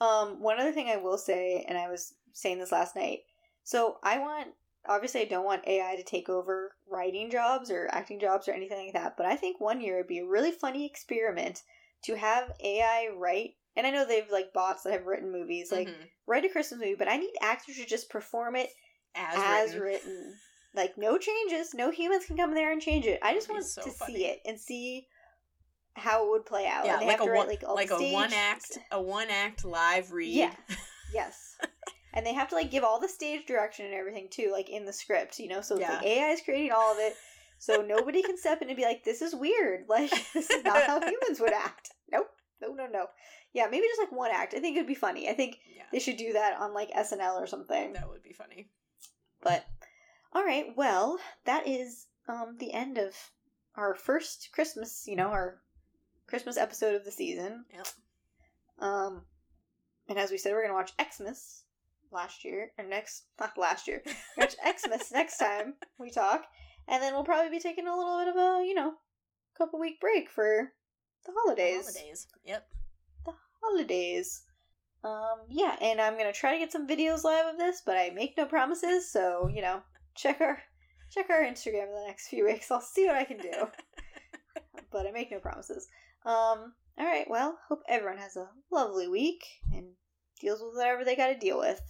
Um, one other thing I will say, and I was saying this last night. So I want, obviously, I don't want AI to take over writing jobs or acting jobs or anything like that. But I think one year it'd be a really funny experiment to have AI write. And I know they've like bots that have written movies, like Mhm. write a Christmas movie, but I need actors to just perform it as, as, written. written. Like no changes, no humans can come there and change it. I just want so to funny. see it and see how it would play out. Yeah, like a write one, like like a one act, a one act live read. Yeah. Yes. And they have to like give all the stage direction and everything too, like in the script, you know. So Yeah. like AI is creating all of it, so nobody can step in and be like, "This is weird. Like this is not how humans would act." Nope. No, no, no. Yeah, maybe just like one act. I think it'd be funny. I think yeah, they should do that on like SNL or something. that would be funny. But all right, well, that is um the end of our first Christmas. You know, our Christmas episode of the season. Yep. Um, and as we said, we're gonna watch EXmas last year or next, not last year. Watch EXmas next time we talk, and then we'll probably be taking a little bit of a you know couple week break for the holidays. Holidays. Yep. The holidays. Um, yeah, and I'm gonna try to get some videos live of this, but I make no promises. So you know, check our check our Instagram in the next few weeks. I'll see what I can do, but I make no promises. Um, all right. Well, hope everyone has a lovely week and deals with whatever they got to deal with.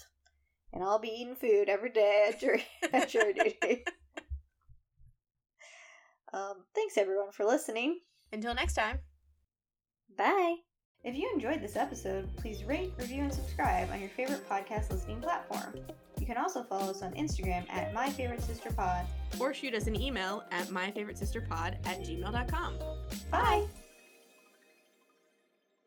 And I'll be eating food every day at jury at jury duty. Um, thanks everyone for listening. Until next time. Bye. If you enjoyed this episode, please rate, review, and subscribe on your favorite podcast listening platform. You can also follow us on Instagram at My Favorite Sister Pod. Or shoot us an email at myfavoritesisterpod at gmail.com. Bye.